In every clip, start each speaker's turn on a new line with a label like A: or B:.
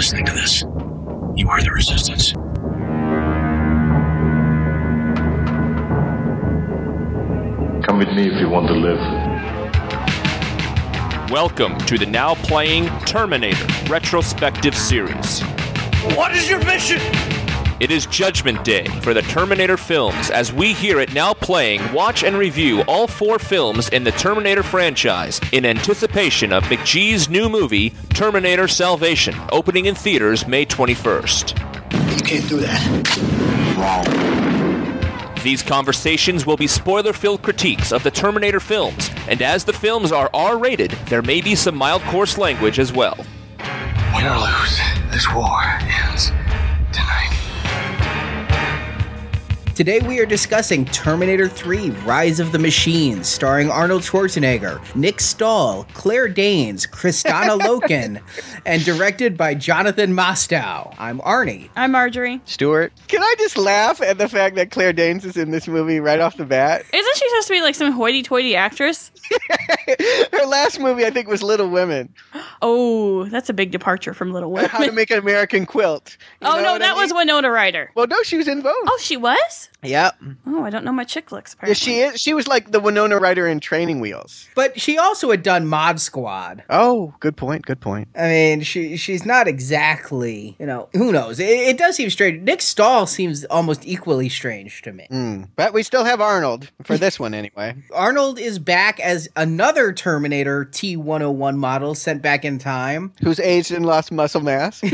A: listening to this. You are the resistance.
B: Come with me if you want to live.
C: Welcome to the now playing Terminator retrospective series.
A: What is your mission?
C: It is Judgment Day for the Terminator films as we hear it Now Playing watch and review all four films in the Terminator franchise in anticipation of McG's new movie, Terminator Salvation, opening in theaters May 21st.
A: You can't do that. Wrong.
C: These conversations will be spoiler filled critiques of the Terminator films, and as the films are R rated, there may be some mild coarse language as well.
A: Win or lose, this war ends
D: Today we are discussing Terminator 3 Rise of the Machines, starring Arnold Schwarzenegger, Nick Stahl, Claire Danes, Kristanna Loken, and directed by Jonathan Mostow. I'm Arnie.
E: I'm Marjorie.
F: Stuart. Can I just laugh at the fact that Claire Danes is in this movie right off the bat?
E: Isn't she supposed to be like some hoity-toity actress?
F: Her last movie, I think, was Little Women.
E: Oh, that's a big departure from Little Women.
F: How to Make an American Quilt. You
E: oh no,
F: what I
E: that was? Winona Ryder.
F: Well, no, she was in both.
E: Oh, she was.
D: Yep.
E: Oh, I don't know my chick looks.
F: Yeah, she is. She was like the Winona Ryder in Training Wheels.
D: But she also had done Mod Squad.
F: Oh, good point. Good point.
D: I mean, she she's not exactly, you know, who knows? It, it does seem strange. Nick Stahl seems almost equally strange to me.
F: Mm. But we still have Arnold for this one anyway.
D: Arnold is back as another Terminator T101 model sent back in time.
F: Who's aged and lost muscle mass?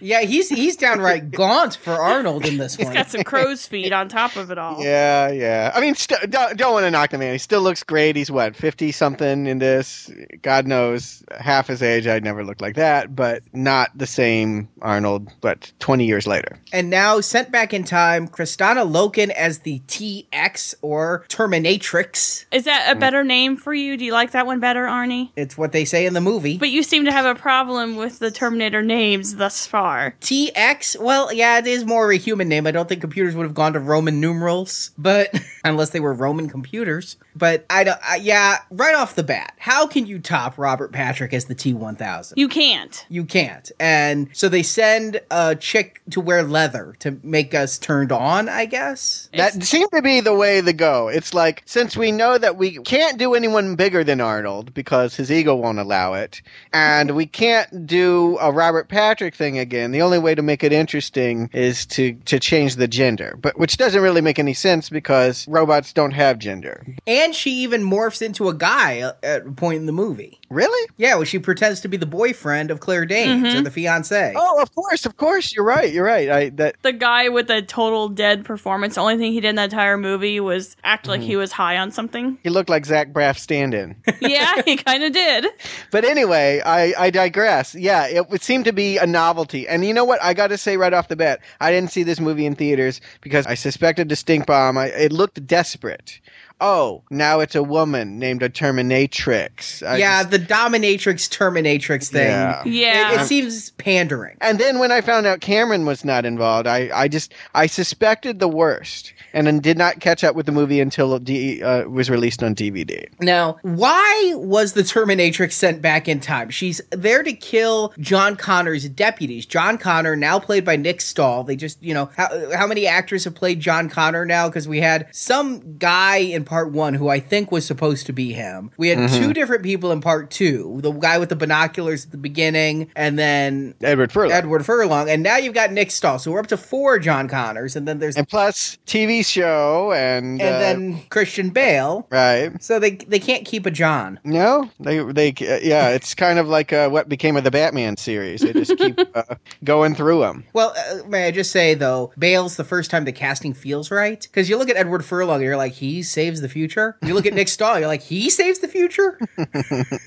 D: Yeah, he's he's downright gaunt for Arnold in this
E: He's
D: one.
E: got some crow's feet on top of it all.
F: yeah, yeah. I mean, st- don't, don't want to knock the man. He still looks great. He's what fifty something in this. God knows, half his age. I'd never looked like that, but not the same Arnold. But twenty years later.
D: And now sent back in time, Kristanna Loken as the TX or Terminatrix.
E: Is that a mm. better name for you? Do you like that one better, Arnie?
D: It's what they say in the movie.
E: But you seem to have a problem with the Terminator names thus far.
D: TX, well, yeah, it is more of a human name. I don't think computers would have gone to Roman numerals, but unless they were Roman computers. But I don't, I, yeah, right off the bat, how can you top Robert Patrick as the T1000?
E: You can't.
D: You can't. And so they send a chick to wear leather to make us turned on, I guess.
F: That seemed to be the way to go. It's like since we know that we can't do anyone bigger than Arnold because his ego won't allow it, and we can't do a Robert Patrick thing again. The only way to make it interesting is to to change the gender, but which doesn't really make any sense because robots don't have gender.
D: And she even morphs into a guy at at a point in the movie.
F: Really?
D: Yeah, well, she pretends to be the boyfriend of Claire Danes or the fiance.
F: Oh, of course, of course. You're right. You're right. I that
E: The guy with the total dead performance, the only thing he did in the entire movie was act like
F: Mm-hmm.
E: he was high on something.
F: he looked like Zach Braff stand-in.
E: yeah, he kind of did.
F: But anyway, I, I digress. Yeah, it would seem to be a novelty. And you know what? I got to say right off the bat, I didn't see this movie in theaters because I suspected the stink bomb. I, it looked desperate. Oh, now it's a woman named a Terminatrix. I
D: yeah,
F: just-
D: the dominatrix terminatrix thing.
F: Yeah.
E: Yeah.
D: It, it seems pandering.
F: and then when I found out Cameron was not involved, I, I just I suspected the worst, and then did not catch up with the movie until it uh, was released on DVD.
D: Now, why was the Terminatrix sent back in time? She's there to kill John Connor's deputies. John Connor, now played by Nick Stahl. They just, you know, how, how many actors have played John Connor now? Because we had some guy in part one who I think was supposed to be him. We had two different people in part two the guy with the binoculars at the beginning, and then
F: Edward Furlong.
D: Edward Furlong. And now you've got Nick Stahl. So we're up to four John Connors, and then there's.
F: and plus TV show and
D: and
F: uh,
D: then Christian Bale.
F: right.
D: So they they can't keep a John.
F: No, they they uh, yeah, it's kind of like uh, what became of the Batman series. They just keep uh, going through them.
D: Well, uh, may I just say though, Bale's the first time the casting feels right because you look at Edward Furlong, you're like he saves the future. You look at Nick Stahl, you're like he saves the future.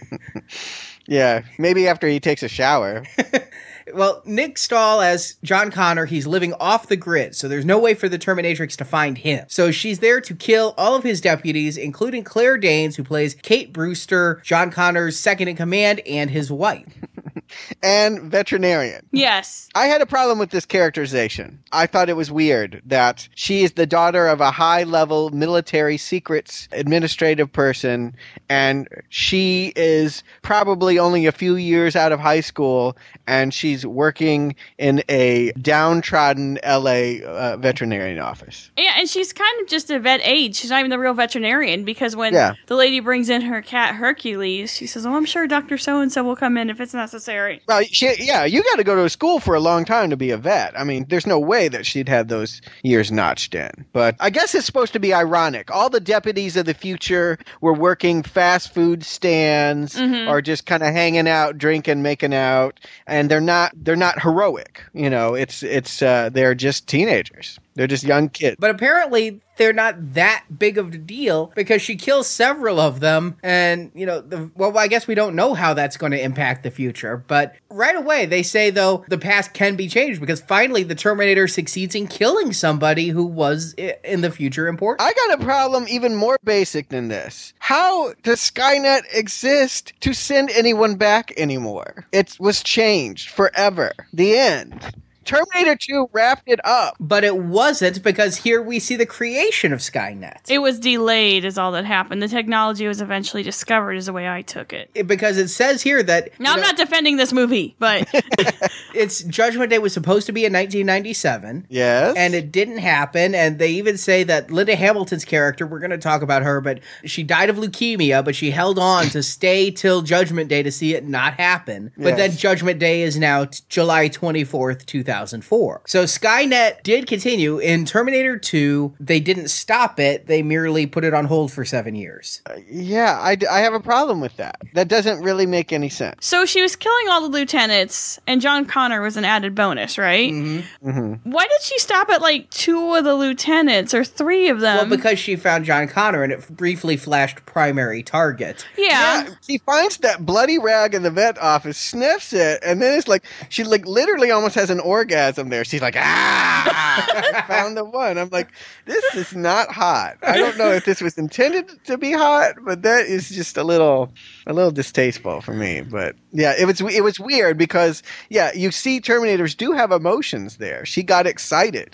F: Yeah, maybe after he takes a shower.
D: well, Nick Stahl as John Connor, he's living off the grid, so there's no way for the Terminatrix to find him. So she's there to kill all of his deputies, including Claire Danes, who plays Kate Brewster, John Connor's second in command, and his wife.
F: and veterinarian.
E: Yes.
F: I had a problem with this characterization. I thought it was weird that she is the daughter of a high level military secrets administrative person, and she is probably only a few years out of high school, and she's working in a downtrodden LA uh, veterinarian office.
E: Yeah, and she's kind of just a vet aide. She's not even the real veterinarian because when
F: Yeah.
E: the lady brings in her cat Hercules, she says, "Oh, I'm sure Doctor So and So will come in if it's necessary."
F: Well, she, yeah, you got to go to school for a long time to be a vet. I mean, there's no way that she'd had those years notched in. But I guess it's supposed to be ironic. All the deputies of the future were working fast food stands or just kind of hanging out, drinking, making out, and they're not they're not heroic. You know, it's it's uh, they're just teenagers. They're just young kids.
D: But apparently, they're not that big of a deal because she kills several of them. And, you know, the, well, I guess we don't know how that's going to impact the future. But right away, they say, though, the past can be changed because finally the Terminator succeeds in killing somebody who was in the future important.
F: I got a problem even more basic than this. How does Skynet exist to send anyone back anymore? It was changed forever. The end. Terminator 2 wrapped it up.
D: but it wasn't because here we see the creation of Skynet.
E: It was delayed, is all that happened. The technology was eventually discovered, is the way I took it.
D: It- because it says here that
E: Now, I'm
D: know,
E: not defending this movie, but
D: it's Judgment Day was supposed to be in 1997.
F: Yes.
D: and it didn't happen. And they even say that Linda Hamilton's character, we're going to talk about her, but she died of leukemia, but she held on to stay till Judgment Day to see it not happen. But then Judgment Day is now t- July 24th, 2004. So Skynet did continue. In Terminator 2, they didn't stop it, they merely put it on hold for seven years.
F: yeah, I, d- I have a problem with that. That doesn't really make any sense.
E: so she was killing all the lieutenants, and John Connor was an added bonus, right? Mm-hmm. Why did she stop at like two of the lieutenants or three of them?
D: well, because she found John Connor and it briefly flashed primary target.
E: yeah.
F: Yeah, she finds that bloody rag in the vet office, sniffs it, and then it's like she like literally almost has an orgasm there. She's like, ah, I found the one. I'm like, this is not hot. I don't know if this was intended to be hot, but that is just a little a little distasteful for me. But yeah, it was it was weird because yeah, you see Terminators do have emotions there. She got excited.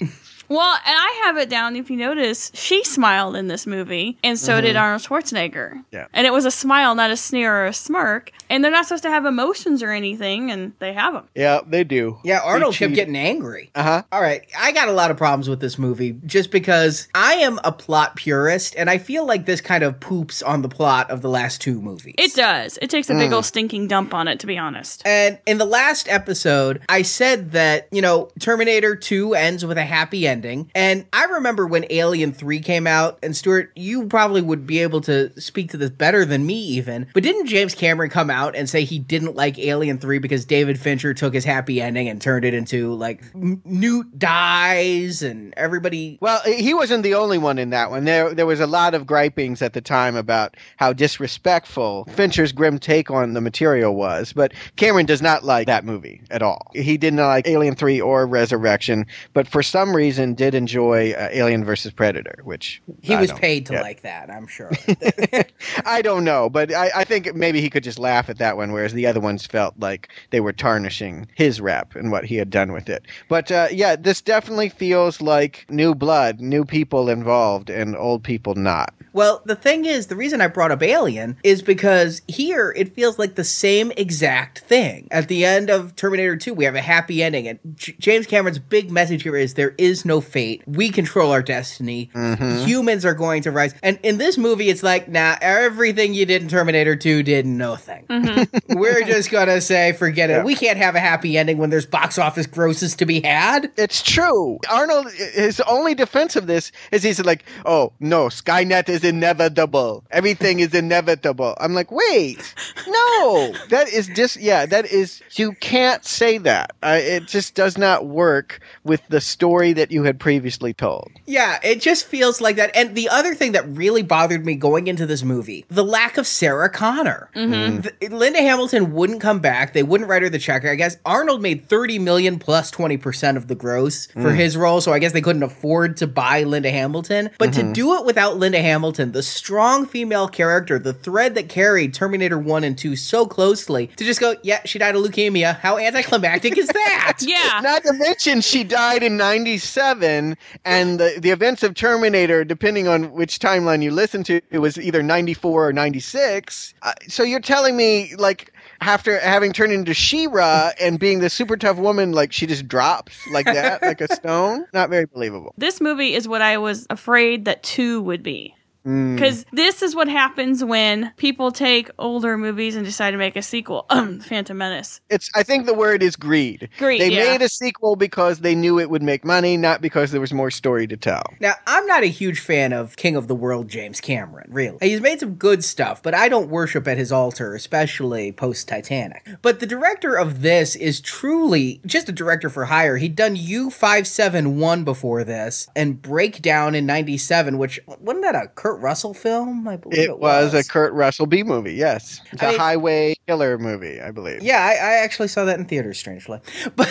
E: Well, and I have it down. If you notice, she smiled in this movie, and so did Arnold Schwarzenegger.
F: Yeah.
E: and it was a smile, not a sneer or a smirk. And they're not supposed to have emotions or anything, and they have them.
F: Yeah, they do.
D: Yeah, Arnold kept getting angry.
F: Uh huh.
D: All right, I got a lot of problems with this movie just because I am a plot purist and I feel like this kind of poops on the plot of the last two movies.
E: It does. It takes a big old stinking dump on it, to be honest.
D: And in the last episode, I said that, you know, Terminator 2 ends with a happy ending. And I remember when Alien 3 came out, and Stuart, you probably would be able to speak to this better than me, even. But didn't James Cameron come out and say he didn't like Alien 3 because David Fincher took his happy ending and turned it into, like, Newt dies and everybody.
F: Well, he wasn't the only one in that one. There, there was a lot of gripings at the time about how disrespectful Fincher's grim take on the material was. But Cameron does not like that movie at all. He didn't like Alien Three or Resurrection, but for some reason did enjoy uh, Alien versus Predator, which
D: He
F: I
D: was paid to
F: get.
D: like that, I'm sure.
F: I don't know, but I, I think maybe he could just laugh at that one, whereas the other ones felt like they were tarnishing his rep and what he had done with it. But uh, yeah, this definitely feels like new blood, new people involved, and old people not.
D: Well, the thing is, the reason I brought up Alien is because here it feels like the same exact thing. At the end of Terminator 2, we have a happy ending, and J- James Cameron's big message here is there is no fate. We control our destiny. Humans are going to rise. And in this movie, it's like, nah, everything you did in Terminator 2 did nothing. We're just going to say, forget it. We can't have a happy ending when there's box office grosses to be had.
F: It's true. Arnold, his only defense of this is he's like, oh, no, Skynet is inevitable. Everything is inevitable. I'm like, wait, no, that is just, yeah, that is, you can't say that. Uh, it just does not work with the story that you you had previously told.
D: Yeah, it just feels like that. And the other thing that really bothered me going into this movie, the lack of Sarah Connor. Mm-hmm. Th- Linda Hamilton wouldn't come back. They wouldn't write her the check. I guess Arnold made 30 million plus 20% of the gross for mm. his role, so I guess they couldn't afford to buy Linda Hamilton. But to mm-hmm. do it without Linda Hamilton, the strong female character, the thread that carried Terminator 1 and 2 so closely, to just go, yeah, she died of leukemia. How anticlimactic is that?
E: Yeah.
F: Not to mention, she died in 97, and the, the events of Terminator, depending on which timeline you listen to, it was either 94 or 96. Uh, so you're telling me, like, after having turned into She-Ra and being the super tough woman, like, she just drops like that, like a stone? Not very believable.
E: this movie is what I was afraid that two would be.
F: Mm.
E: Because this is what happens when people take older movies and decide to make a sequel. Um, Phantom Menace.
F: It's. I think the word is greed.
E: Greed,
F: They
E: yeah.
F: made a sequel because they knew it would make money, not because there was more story to tell.
D: Now, I'm not a huge fan of King of the World James Cameron, really. He's made some good stuff, but I don't worship at his altar, especially post Titanic. But the director of this is truly just a director for hire. He'd done U571 before this and Breakdown in 97, which wasn't that a Kurt Russell film? I believe it,
F: It was a Kurt Russell B movie. Yes, it's
D: I
F: a
D: mean-
F: highway killer movie, I believe.
D: Yeah, I, I actually saw that in theaters, strangely. But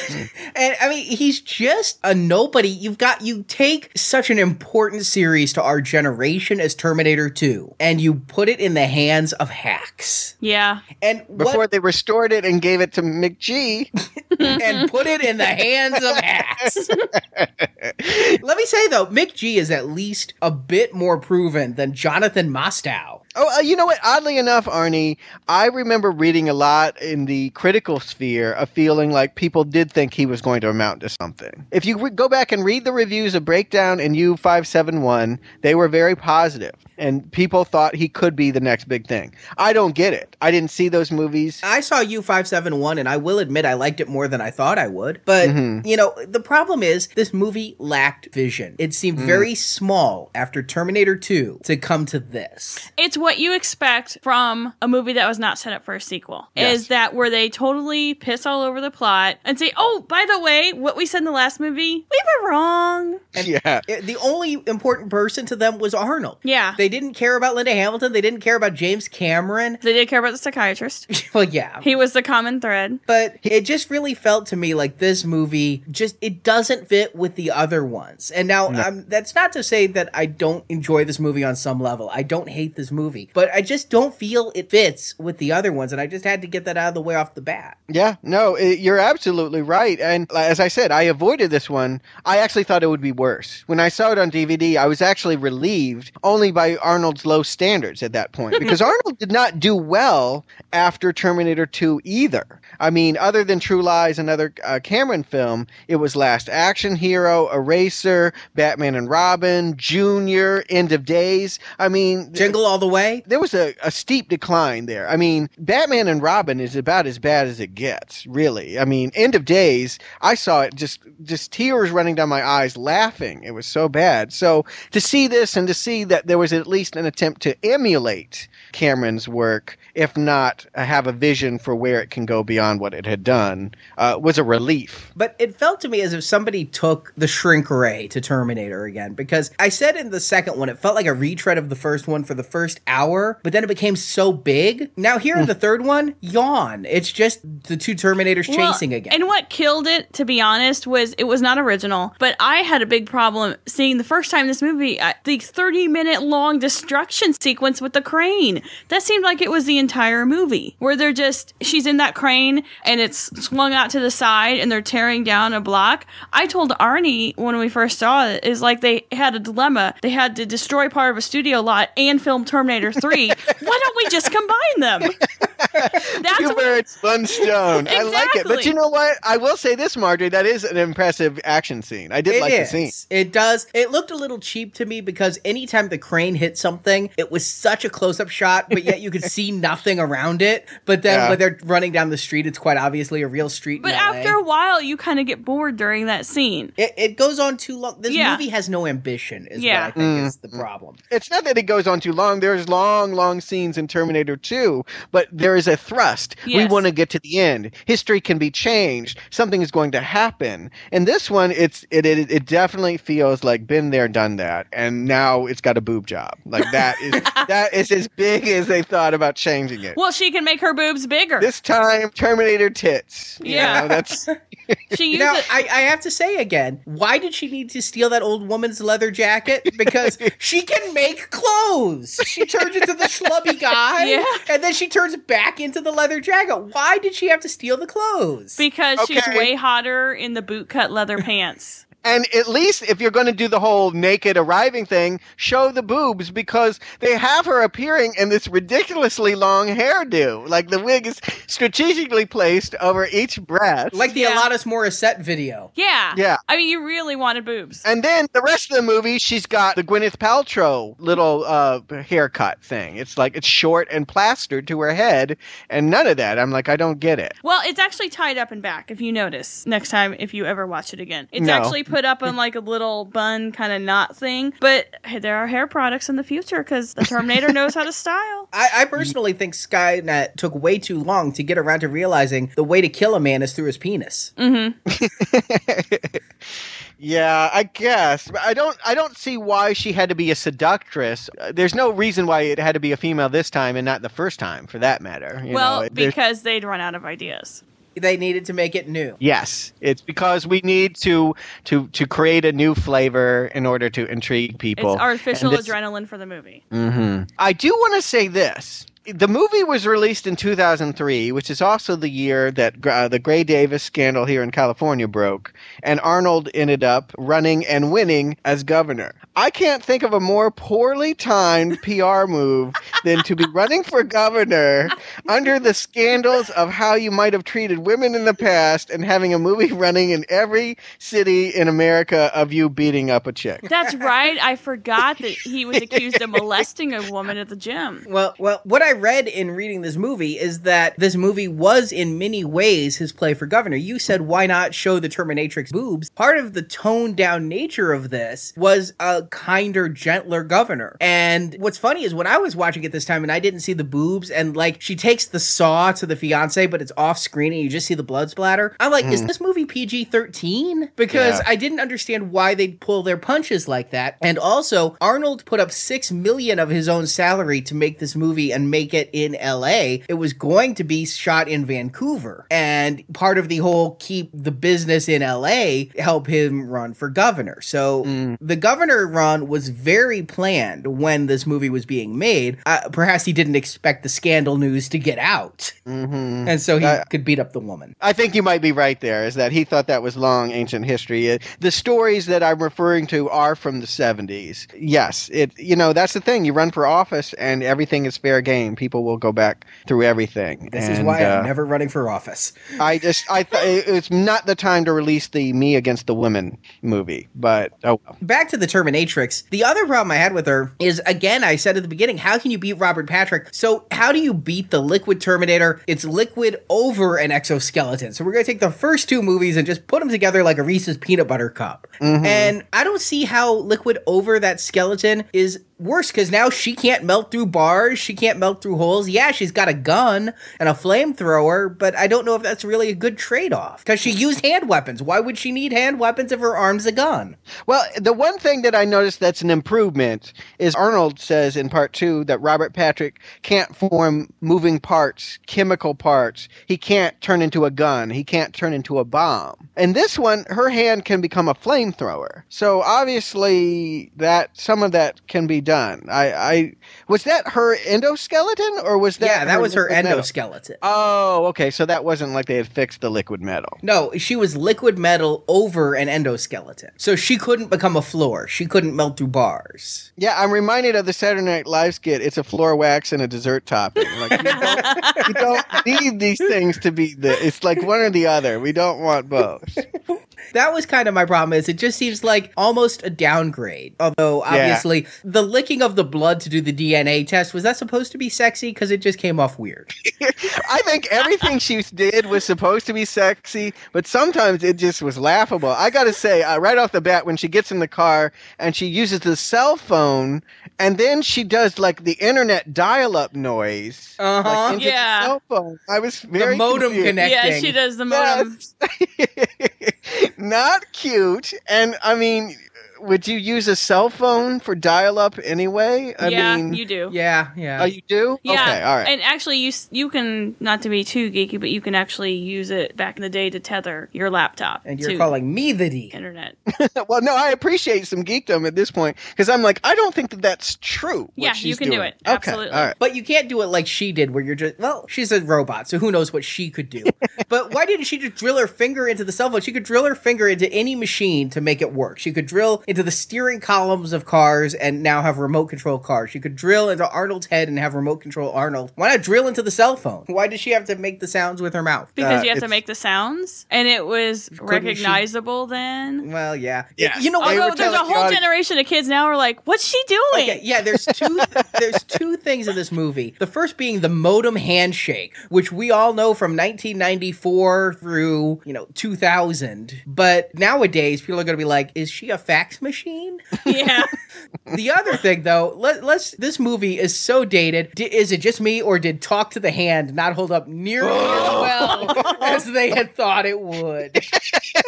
D: and I mean, he's just a nobody. You've got you take such an important series to our generation as Terminator 2, and you put it in the hands of hacks.
E: Yeah.
D: And
F: Before
D: what,
F: they restored it and gave it to McG.
D: and put it in the hands of hacks. Let me say though, McG is at least a bit more proven than Jonathan Mostow.
F: Oh, uh, you know what? Oddly enough, Arnie, I remember reading a lot in the critical sphere of feeling like people did think he was going to amount to something. If you re- go back and read the reviews of Breakdown and U571, they were very positive, and people thought he could be the next big thing. I don't get it. I didn't see those movies.
D: I saw U571 and I will admit I liked it more than I thought I would. But, you know, the problem is this movie lacked vision. It seemed very small after Terminator 2 to come to this.
E: It's what you expect from a movie that was not set up for a sequel.
F: Yes.
E: Is that where they totally piss all over the plot and say, "Oh, by the way, what we said in the last movie, we were wrong."
F: yeah.
D: It- the only important person to them was Arnold.
E: Yeah.
D: They didn't care about Linda Hamilton. They didn't care about James Cameron.
E: They didn't care about the psychiatrist.
D: well, yeah.
E: He was the common thread.
D: but it just really felt to me like this movie just it doesn't fit with the other ones and now um, that's not to say that i don't enjoy this movie on some level i don't hate this movie but i just don't feel it fits with the other ones and i just had to get that out of the way off the bat
F: Yeah, no, it, you're absolutely right. And uh, as I said, I avoided this one. I actually thought it would be worse. When I saw it on DVD, I was actually relieved only by Arnold's low standards at that point because Arnold did not do well after Terminator 2 either. I mean, other than True Lies, another uh, Cameron film, it was Last Action Hero, Eraser, Batman and Robin, Junior, End of Days. I mean,
D: jingle all the way
F: there was a, a steep decline there. I mean, Batman and Robin is about as bad as it gets, really. I mean, End of Days, I saw it just just tears running down my eyes laughing. It was so bad. So to see this and to see that there was at least an attempt to emulate Cameron's work, if not have a vision for where it can go beyond what it had done, uh, was a relief.
D: But it felt to me as if somebody took the shrink ray to Terminator again because I said in the second one, it felt like a retread of the first one for the first hour, but then it became so big. Now, here in the third one, yawn. It's just the two Terminators
E: Well,
D: chasing again.
E: And what killed it, to be honest, was it was not original. But I had a big problem seeing the first time this movie uh, the thirty minute long destruction sequence with the crane. That seemed like it was the entire movie, where they're just she's in that crane and it's swung out to the side and they're tearing down a block. I told Arnie when we first saw it is like they had a dilemma. They had to destroy part of a studio lot and film Terminator Three. Why don't we just combine them? That's
F: Two
E: what-
F: birds, one stone. I like it. But you know what? I will say this, Marjorie, that is an impressive action scene. I did like the scene.
D: It does. It looked a little cheap to me because anytime the crane hit something, it was such a close up shot, but yet you could see nothing around it. But then
F: Yeah.
D: when they're running down the street, it's quite obviously a real street.
E: But
D: in LA.
E: after a while, you kind of get bored during that scene.
D: it, it goes on too long. This
E: Yeah.
D: movie has no ambition, is
E: Yeah.
D: what I think is mm. the problem.
F: It's not that it goes on too long. There's long, long scenes in Terminator 2, but there is a thrust. We want to get to the end. History can be changed. Something is going to happen. And this one, it's it it, it definitely feels like been there, done that, and now it's got a boob job. Like that is that is as big as they thought about changing it.
E: Well, she can make her boobs bigger.
F: This time, Terminator tits. You
E: Yeah.
F: know, that's
E: she used
D: Now,
E: it.
D: I, I have to say again, why did she need to steal that old woman's leather jacket? Because she can make clothes. She turns into the schlubby guy,
E: Yeah.
D: and then she turns back into the leather jacket. Why did she have to steal the clothes?
E: because she's way hotter in the bootcut leather pants.
F: And at least if you're going to do the whole naked arriving thing, show the boobs because they have her appearing in this ridiculously long hairdo. Like the wig is strategically placed over each breast.
D: like the
E: Yeah.
D: Alanis Morissette video.
E: Yeah.
F: Yeah.
E: I mean, you really wanted boobs.
F: and then the rest of the movie, she's got the Gwyneth Paltrow little uh, haircut thing. It's like it's short and plastered to her head, and none of that. I'm like, I don't get it.
E: Well, it's actually tied up and back. If you notice next time, if you ever watch it again, it's
F: No.
E: actually put up on like a little bun kind of knot thing. But hey, there are hair products in the future because the Terminator knows how to style.
D: I, I personally think Skynet took way too long to get around to realizing the way to kill a man is through his penis. Mm-hmm.
F: Yeah, I guess. I don't. I don't see why she had to be a seductress. Uh, There's no reason why it had to be a female this time and not the first time, for that matter. you
E: well,
F: know.
E: Because they'd run out of ideas.
D: They needed to make it new.
F: Yes, it's because we need to to to create a new flavor in order to intrigue people.
E: It's artificial
F: And this-
E: adrenaline for the movie.
F: Mhm. I do want to say this. The movie was released in 2003, which is also the year that uh, the Gray Davis scandal here in California broke, and Arnold ended up running and winning as governor. I can't think of a more poorly timed PR move than to be running for governor under the scandals of how you might have treated women in the past and having a movie running in every city in America of you beating up a chick.
E: That's right. I forgot that he was accused of molesting a woman at the gym.
D: Well, well, what I read in reading this movie is that this movie was in many ways his play for governor. You said why not show the Terminatrix boobs? Part of the toned down nature of this was a kinder, gentler governor. And what's funny is when I was watching it this time and I didn't see the boobs and like she takes the saw to the fiance, but it's off screen and you just see the blood splatter. I'm like, is hmm. this movie PG 13? Because
F: Yeah.
D: I didn't understand why they'd pull their punches like that. And also, Arnold put up six million of his own salary to make this movie and make it in LA. It was going to be shot in Vancouver. And part of the whole keep the business in LA help him run for governor. So the governor run was very planned when this movie was being made. Uh, perhaps he didn't expect the scandal news to get out.
F: hmm
D: And so he
F: Uh,
D: could beat up the woman.
F: I think you might be right there, is that he thought that was long ancient history. Uh, The stories that I'm referring to are from the 70s. Yes, it you know, that's the thing. You run for office and everything is fair game. People will go back through everything.
D: This is why
F: uh,
D: I'm never running for office.
F: I just I th- it's not the time to release the Me Against the Women movie, but oh well.
D: back to the Terminatrix. The other problem I had with her is again, I said at the beginning, how can you beat Robert Patrick? So how do you beat the Liquid Terminator? It's liquid over an exoskeleton. So we're gonna take the first two movies and just put them together like a Reese's peanut butter cup. And I don't see how liquid over that skeleton is worse because now she can't melt through bars, she can't melt through holes. Yeah, she's got a gun and a flamethrower, but I don't know if that's really a good trade off because she used hand weapons. Why would she need hand weapons if her arm's a gun?
F: Well, the one thing that I noticed that's an improvement is Arnold says in part two that Robert Patrick can't form moving parts, chemical parts. He can't turn into a gun. He can't turn into a bomb. And this one, her hand can become a flamethrower. So obviously that some of that can be done. I, I was that her endoskeleton or was that
D: yeah, that was her
F: liquid metal?
D: endoskeleton.
F: Oh, okay. So that wasn't like they had fixed the liquid metal.
D: No, she was liquid metal over an endoskeleton. So she couldn't become a floor. She couldn't melt through bars.
F: Yeah, I'm reminded of the Saturday Night Live skit. It's a floor wax and a dessert topping. Like you don't, you don't need these things to be the. It's like one or the other. We don't want both.
D: that was kind of my problem. Is it just seems like almost a downgrade? Although obviously the licking of the blood to do the DNA test was that supposed to be sexy? Because it just came off weird.
F: I think everything she did was supposed to be sexy, but sometimes it just was laughable. I got to say, uh, right off the bat, when she gets in the car and she uses the cell phone, and then she does like the internet dial-up noise,
D: Uh-huh.
F: like,
E: Yeah.
F: the cell phone. I was very
D: the modem
F: confused.
D: connecting.
E: Yeah, she does the modem.
F: Yes. Not cute. And I mean, would you use a cell phone for dial-up anyway? I
E: yeah,
F: mean,
E: you do.
D: Yeah, oh, yeah.
F: Oh, you do?
E: Yeah,
F: Okay, all right.
E: and actually, you you can not to be too geeky, but you can actually use it back in the day to tether your laptop
D: and you're
E: to
D: calling me the D.
E: internet.
F: well, no, I appreciate some geekdom at this point because I'm like, I don't think that that's true. what
E: Yeah, you
F: she's
E: can do
F: doing.
E: it.
F: Okay,
E: Absolutely.
F: all right.
D: But you can't do it like she did, where you're just, well, she's a robot, so who knows what she could do. but why didn't she just drill her finger into the cell phone? She could drill her finger into any machine to make it work. She could drill into the steering columns of cars and now have remote control cars. You could drill into Arnold's head and have remote control Arnold. Why not drill into the cell phone? Why does she have to make the sounds with her mouth?
E: Because
F: Uh,
E: you have to make the sounds, and it was
D: she-
E: recognizable then.
D: Well, yeah.
F: Yeah.
D: You know
F: They
D: what?
F: were
E: Although there's a whole
F: audience-
E: generation of kids now are like, "What's she doing?"
D: Okay, yeah, there's two there's two things in this movie. The first being the modem handshake, which we all know from 1994 through, you know, 2000. But nowadays people are going to be like, "Is she a fax machine?"
E: yeah.
D: the other thing though, let, let's this movie is so dated. D- is it just me or did Talk to the Hand not hold up nearly as well as they had thought it would?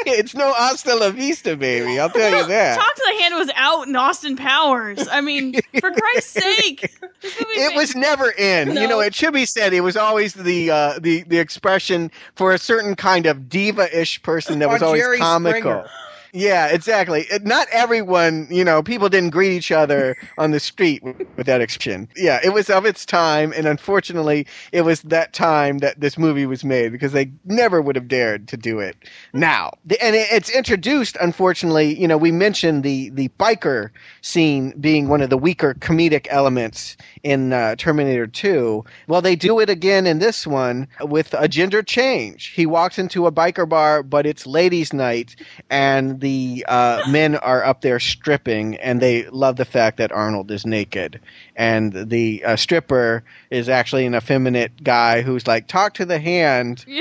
F: it's no hasta la vista, baby. I'll tell you that.
E: Talk to the Hand was out in Austin Powers. I mean, for Christ's sake,
F: it
E: made-
F: was never in. You know, it should be said. It was always the uh, the the expression for a certain kind of diva-ish person that was always
D: Jerry
F: comical.
D: Springer.
F: Yeah, exactly. Not everyone, you know, people didn't greet each other on the street with, with that expression. Yeah, it was of its time, and unfortunately, it was that time that this movie was made because they never would have dared to do it now. And it's introduced, unfortunately, you know, we mentioned the the biker scene being one of the weaker comedic elements in uh, Terminator 2. Well, they do it again in this one with a gender change. He walks into a biker bar, but it's ladies' night, and the uh, men are up there stripping, and they love the fact that Arnold is naked. And the uh, stripper is actually an effeminate guy who's like, talk to the hand.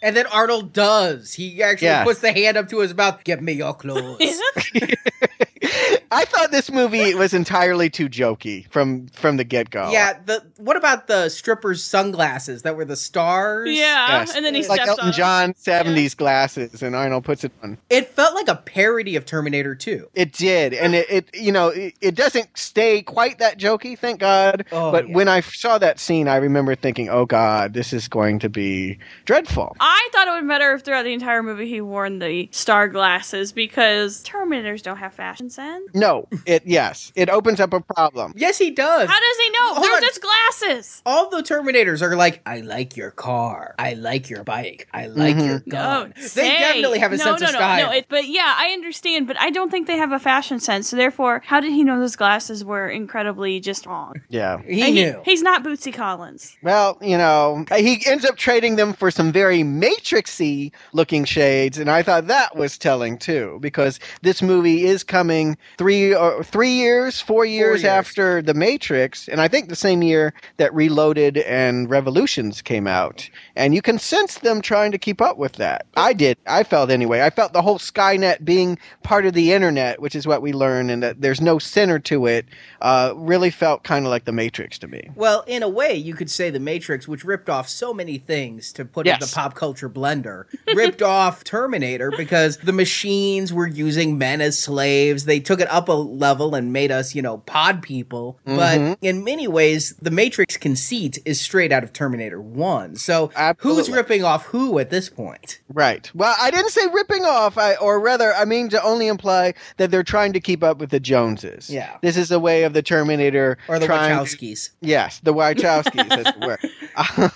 D: And then Arnold does. He actually
F: Yes.
D: puts the hand up to his mouth. Give me your clothes.
F: I thought this movie was entirely too jokey from from the get go.
D: Yeah, the what about the stripper's sunglasses that were the stars?
E: yeah,
F: Yes.
E: and then he
F: like
E: steps
F: Elton
E: on.
F: John '70s glasses, and Arnold puts it on.
D: It felt like a parody of Terminator 2.
F: It did, and it, it you know it, it doesn't stay quite that jokey, thank God.
D: Oh,
F: but
D: yeah.
F: when I saw that scene, I remember thinking, "Oh God, this is going to be dreadful."
E: I thought it would be better if throughout the entire movie he wore the star glasses because Terminators don't have fashion sense.
F: No, it yes, it opens up a problem.
D: Yes, he does.
E: How does he know?
D: Hold
E: They're
D: on.
E: just glasses.
D: All the Terminators are like, I like your car. I like your bike. I like
F: Mhm.
D: your gun.
E: No,
D: they
E: say-
D: definitely have a
E: no,
D: sense
E: no,
D: of
E: no,
D: style.
E: No, it, but yeah, I understand, but I don't think they have a fashion sense. So therefore, how did he know those glasses were incredibly just wrong?
F: Yeah.
D: he
E: And
D: knew.
E: he's not Bootsy Collins.
F: Well, you know, he ends up trading them for some very matrixy looking shades, and I thought that was telling too, because this movie is coming three or three years, four years,
D: years.
F: after the Matrix, and I think the same year that Reloaded and Revolutions came out, and you can sense them trying to keep up with that. I did. I felt anyway. I felt the whole Skynet being part of the internet, which is what we learn, and that there's no center to it, uh, really felt kind of like the Matrix to me.
D: Well, in a way, you could say The Matrix, which ripped off so many things to put in the pop culture blender, ripped off Terminator because the machines were using men as slaves. They took it up a level and made us, you know, pod people.
F: Mhm.
D: But in many ways, The Matrix conceit is straight out of Terminator 1. So who's ripping off who at this point?
F: Right. Well, I didn't say ripping off, I, or rather, I mean to only imply that they're trying to keep up with the Joneses.
D: Yeah.
F: This is a way of the Terminator
D: Or the
F: trying
D: Wachowskis?
F: Yes, the Wachowskis, as it were.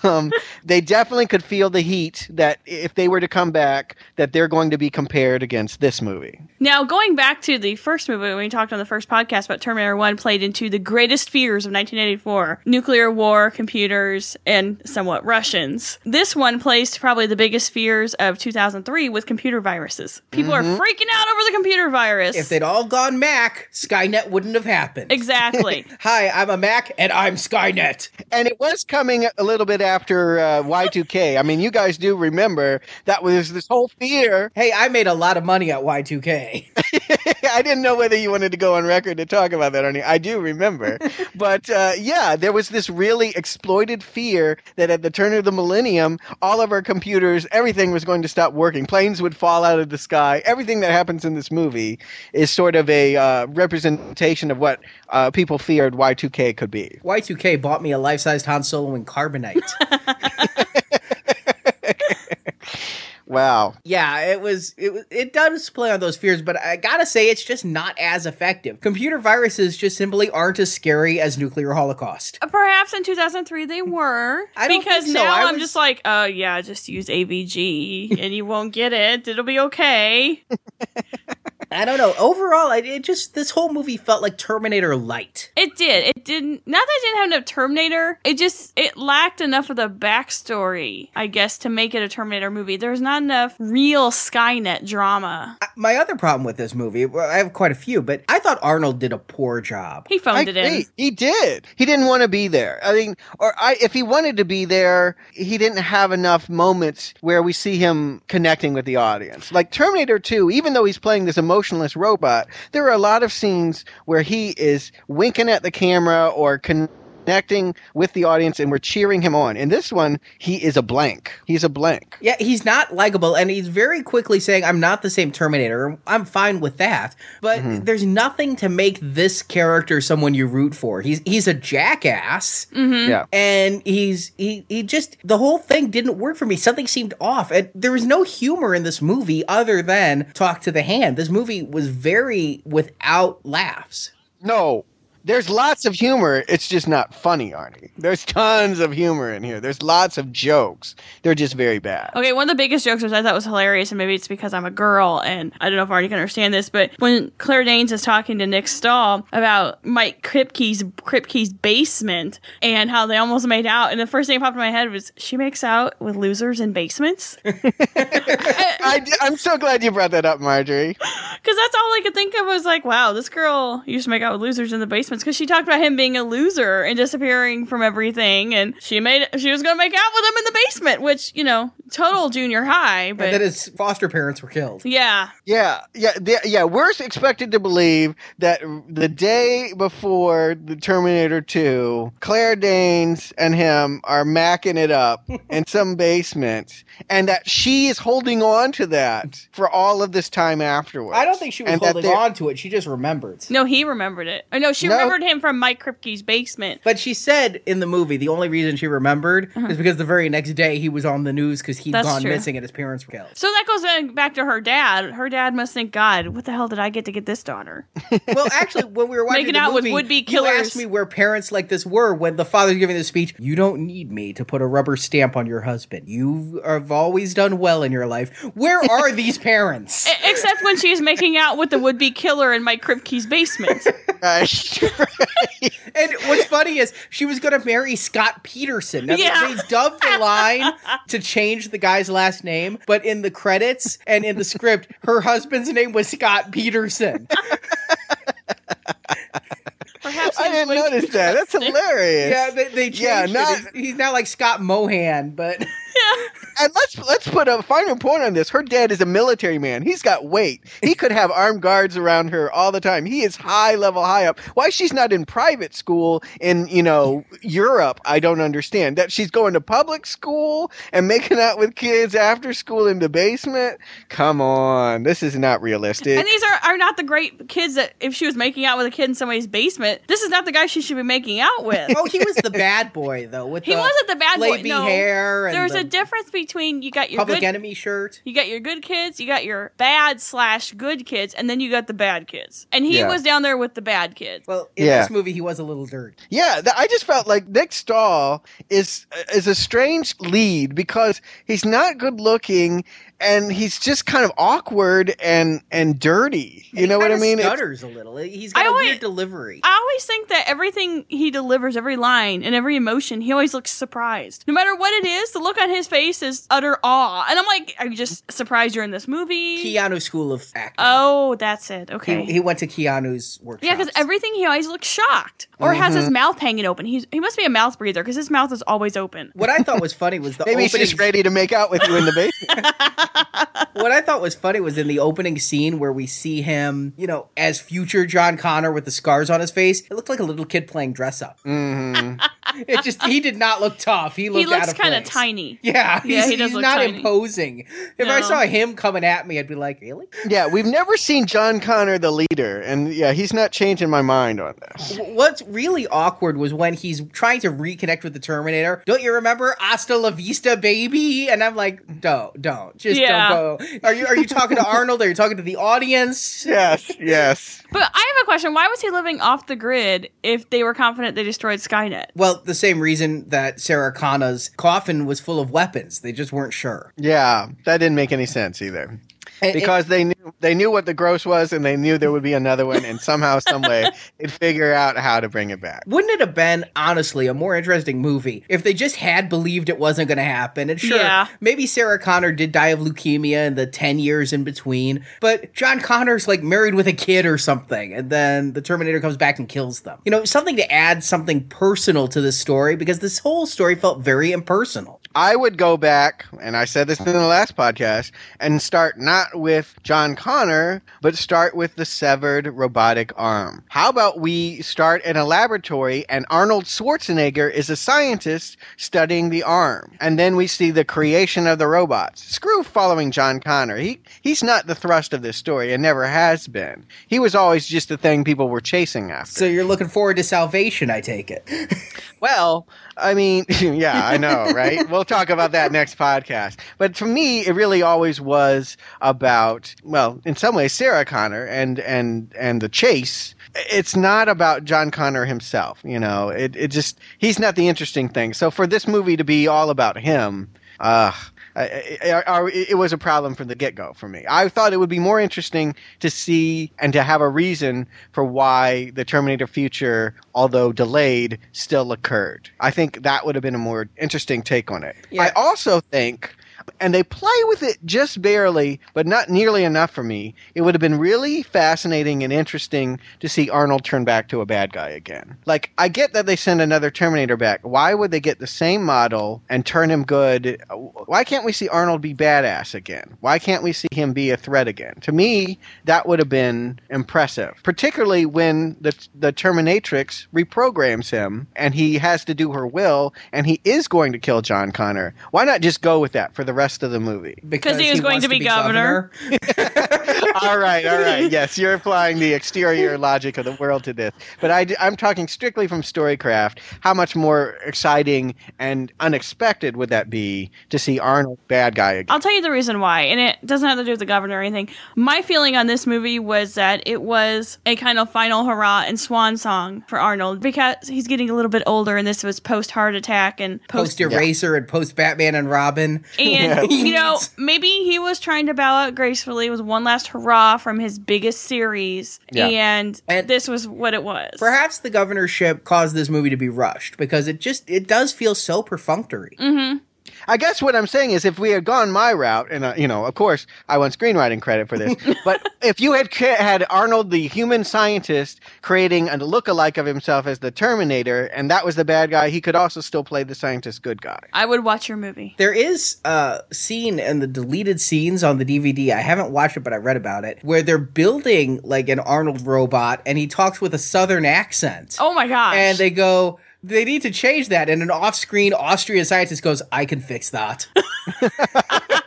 F: Um, they definitely could feel the heat that if they were to come back, that they're going to be compared against this movie.
E: Now, going back to the first movie when we talked on the first podcast about Terminator 1 played into the greatest fears of 1984 nuclear war, computers, and somewhat Russians. This one plays to probably the biggest fears of 2003 with computer viruses. People are freaking out over the computer virus.
D: If they'd all gone Mac, Skynet wouldn't have happened.
E: exactly.
D: Hi, I'm a Mac and I'm Skynet.
F: And it was coming a little bit after uh, Y2K. I mean, you guys do remember that was this whole fear.
D: Hey, I made a lot of money at Y2K.
F: I didn't know whether you wanted to go on record to talk about that or not. I do remember. but uh, yeah, there was this really exploited fear that at the turn of the millennium, all of our computers, everything was going to stop working. Planes would fall out of the sky. Everything that happens in this movie is sort of a uh, representation of what uh, people feared Y2K could be.
D: Y2K bought me a life-sized Han Solo in carbonite.
F: Wow.
D: yeah, it was it was- it does play on those fears, but I gotta say it's just not as effective. Computer viruses just simply aren't as scary as nuclear holocaust.
E: Uh, perhaps in 2003 they were.
D: I don't
E: because
D: think so.
E: now
D: I
E: I'm
D: was-
E: just like, oh yeah, just use AVG and you won't get it. It'll be okay.
D: I don't know. Overall, I- it just this whole movie felt like Terminator Light.
E: It did. It didn't. Not that it didn't have enough Terminator. It just it lacked enough of the backstory, I guess, to make it a Terminator movie. There's not enough real Skynet drama.
D: My other problem with this movie, well, I have quite a few, but I thought Arnold did a poor job.
E: He
F: I
E: phoned it in.
F: agree. He did. He didn't want to be there. I mean, or I, if he wanted to be there, he didn't have enough moments where we see him connecting with the audience. Like Terminator 2, even though he's playing this emotionless robot, there are a lot of scenes where he is winking at the camera or connecting with the audience and we're cheering him on. In this one, he is a blank. He's a blank.
D: Yeah, he's not likable, and he's very quickly saying, "I'm not the same Terminator." I'm fine with that, but
F: Mm-hmm.
D: there's nothing to make this character someone you root for. He's he's a jackass,
F: Yeah.
D: and he's he he just the whole thing didn't work for me. Something seemed off, and there was no humor in this movie other than talk to the hand. This movie was very without laughs.
F: No. There's lots of humor. It's just not funny, Arnie. There's tons of humor in here. There's lots of jokes. They're just very bad.
E: Okay, one of the biggest jokes which I thought was hilarious, and maybe it's because I'm a girl, and I don't know if Arnie can understand this, but when Claire Danes is talking to Nick Stahl about Mike Kripke's Kripke's basement and how they almost made out, and the first thing that popped in my head was she makes out with losers in basements,
F: I, am so glad you brought that up, Marjorie.
E: because that's all I could think of was like, wow, this girl used to make out with losers in the basements, because she talked about him being a loser and disappearing from everything, and she made she was gonna make out with him in the basement, which you know, total junior high, but
D: and then his foster parents were killed.
E: yeah.
F: Yeah, yeah, the, yeah. We're expected to believe that the day before the Terminator 2, Claire Danes and him are macking it up in some basement, and that she is holding on to that for all of this time afterwards.
D: I don't think she was
F: And
D: holding on to it. She just remembered.
E: No, he remembered it. Oh, no, she
F: No.
E: remembered him from Mike Kripke's basement.
D: But she said in the movie the only reason she remembered uh-huh. is because the very next day he was on the news because
E: Uh-huh. That's
D: gone
E: true.
D: missing and his parents were killed.
E: So that goes back to her dad. Her dad must think, God, what the hell did I get to get this daughter?
D: well, actually, when we were watching
E: Making
D: the
E: out with would-be killers, you
D: asked me where parents like this were when the father's giving the speech. You don't need me to put a rubber stamp on your husband. You have always done well in your life. Where are these parents?
E: Except when she's making out with the would-be killer in Mike Kripke's basement.
D: And what's funny is she was going to marry Scott Peterson.
E: Yeah.
D: they dubbed the line to change the guy's last name, but in the credits and in the script, her husband's name was Scott Peterson.
E: Perhaps
F: I didn't notice that. That's hilarious.
D: Yeah, they, they changed
F: Yeah,
D: it.
F: not-
D: He's, he's now like Scott Mohan, but
F: And let's let's put a finer point on this. Her dad is a military man. He's got weight. He could have armed guards around her all the time. He is high level, high up. Why she's not in private school in you know Europe? I don't understand. That she's going to public school and making out with kids after school in the basement. Come on, this is not realistic.
E: And these are, are not the great kids that if she was making out with a kid in somebody's basement, this is not the guy she should be making out with.
D: oh, he was the bad boy though. With
E: He
D: the
E: wasn't the bad boy.
D: flaby
E: No,
D: hair. And
E: There's
D: the,
E: a difference between you got your
D: Public
E: good
D: Enemy shirt.
E: you got your good kids, you got your bad slash good kids, and then you got the bad kids. And he
F: Yeah.
E: was down there with the bad kids.
D: Well, in
F: Yeah.
D: this movie, he was a little dirt.
F: Yeah, th- I just felt like Nick Stahl is is a strange lead because he's not good looking and he's just kind of awkward and and dirty. You
D: He
F: know what I
D: kinda
F: mean? It's-
D: Stutters a little. He's got
E: I
D: a
E: always-
D: weird delivery.
E: I always think that everything he delivers, every line and every emotion, he always looks surprised. No matter what it is, the look on his face is utter awe. And I'm like, are you just surprised you're in this movie?
D: Keanu School of Acting.
E: Oh, that's it. Okay.
D: He, he went to Keanu's workshop.
E: yeah, because everything he always looks shocked or has
F: Mm-hmm.
E: his mouth hanging open. He's he must be a mouth breather because his mouth is always open.
D: What I thought was funny was the
F: Maybe he's just ready to make out with you in the basement.
D: what I thought was funny was in the opening scene where we see him, you know, as future John Connor with the scars on his face. It looked like a little kid playing dress up.
F: hmm
D: It just he did not look tough. He looked
E: he looks
D: out
E: kind of tiny.
D: Yeah, he's,
E: Yeah, he does
D: he's
E: look
D: not
E: tiny.
D: imposing. If I saw him coming at me, I'd be like, really?
F: Yeah, we've never seen John Connor the leader, and yeah, he's not changing my mind on this.
D: What's really awkward was when he's trying to reconnect with the Terminator. Don't you remember Hasta la Vista, baby? And I'm like, don't, don't, just
E: Yeah.
D: don't go. Are you are you talking to Arnold? Are you talking to the audience?
F: Yes, yes.
E: But I have a question. Why was he living off the grid if they were confident they destroyed Skynet?
D: Well, the same reason that Sarah Connor's coffin was full of weapons. They just weren't sure.
F: Yeah, that didn't make any sense either.
D: And-
F: Because they knew they knew what the gross was, and they knew there would be another one, and somehow, some way, they'd figure out how to bring it back.
D: Wouldn't it have been, honestly, a more interesting movie if they just had believed it wasn't going to happen? And sure,
E: Yeah.
D: maybe Sarah Connor did die of leukemia in the 10 years in between, but John Connor's like married with a kid or something, and then the Terminator comes back and kills them. You know, something to add something personal to this story because this whole story felt very impersonal.
F: I would go back, and I said this in the last podcast, and start not with John Connor, but start with the severed robotic arm. How about we start in a laboratory, and Arnold Schwarzenegger is a scientist studying the arm, and then we see the creation of the robots. Screw following John Connor. He he's not the thrust of this story, and never has been. He was always just the thing people were chasing after.
D: So you're looking forward to Salvation, I take it.
F: Well, I mean, yeah, I know, right? we'll talk about that next podcast. But for me, it really always was about, well, in some ways, Sarah Connor and and and the chase. It's not about John Connor himself, you know. It it just he's not the interesting thing. So for this movie to be all about him, uh I, I, I, it was a problem from the get go for me. I thought it would be more interesting to see and to have a reason for why the Terminator future, although delayed, still occurred. I think that would have been a more interesting take on it.
D: Yeah.
F: I also think, and they play with it just barely, but not nearly enough for me, it would have been really fascinating and interesting to see Arnold turn back to a bad guy again. Like, I get that they send another Terminator back. Why would they get the same model and turn him good? Why can't we see Arnold be badass again? Why can't we see him be a threat again? To me, that would have been impressive, particularly when the the Terminatrix reprograms him and he has to do her will and he is going to kill John Connor. Why not just go with that for the rest of the movie?
D: Because
E: he was going to be governor.
F: all right, all right. Yes, you're applying the exterior logic of the world to this. But I, am talking strictly from Storycraft. How much more exciting and unexpected would that be to see Arnold bad guy again?
E: I'll tell you the reason why, and it doesn't have to do with the governor or anything. My feeling on this movie was that it was a kind of final hurrah and swan song for Arnold because he's getting a little bit older, and this was post heart attack and post.
D: Post Eraser and post Batman and Robin.
E: And you know, maybe he was trying to bow out gracefully. It was one last hurrah from his biggest series,
F: Yeah.
E: and,
D: And-
E: this was what it was.
D: Perhaps the governorship caused this movie to be rushed because it just it does feel so perfunctory. Mm-hmm.
F: I guess what I'm saying is, if we had gone my route, and uh, you know, of course, I want screenwriting credit for this, but if you had ca- had Arnold, the human scientist, creating a lookalike of himself as the Terminator, and that was the bad guy, he could also still play the scientist good guy.
E: I would watch your movie.
D: There is a scene in the deleted scenes on the DVD. I haven't watched it, but I read about it, where they're building like an Arnold robot, and he talks with a southern accent.
E: Oh my gosh!
D: and they go, they need to change that. And an off-screen Austrian scientist goes, "I can fix that."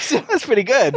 D: so,
F: That's pretty good.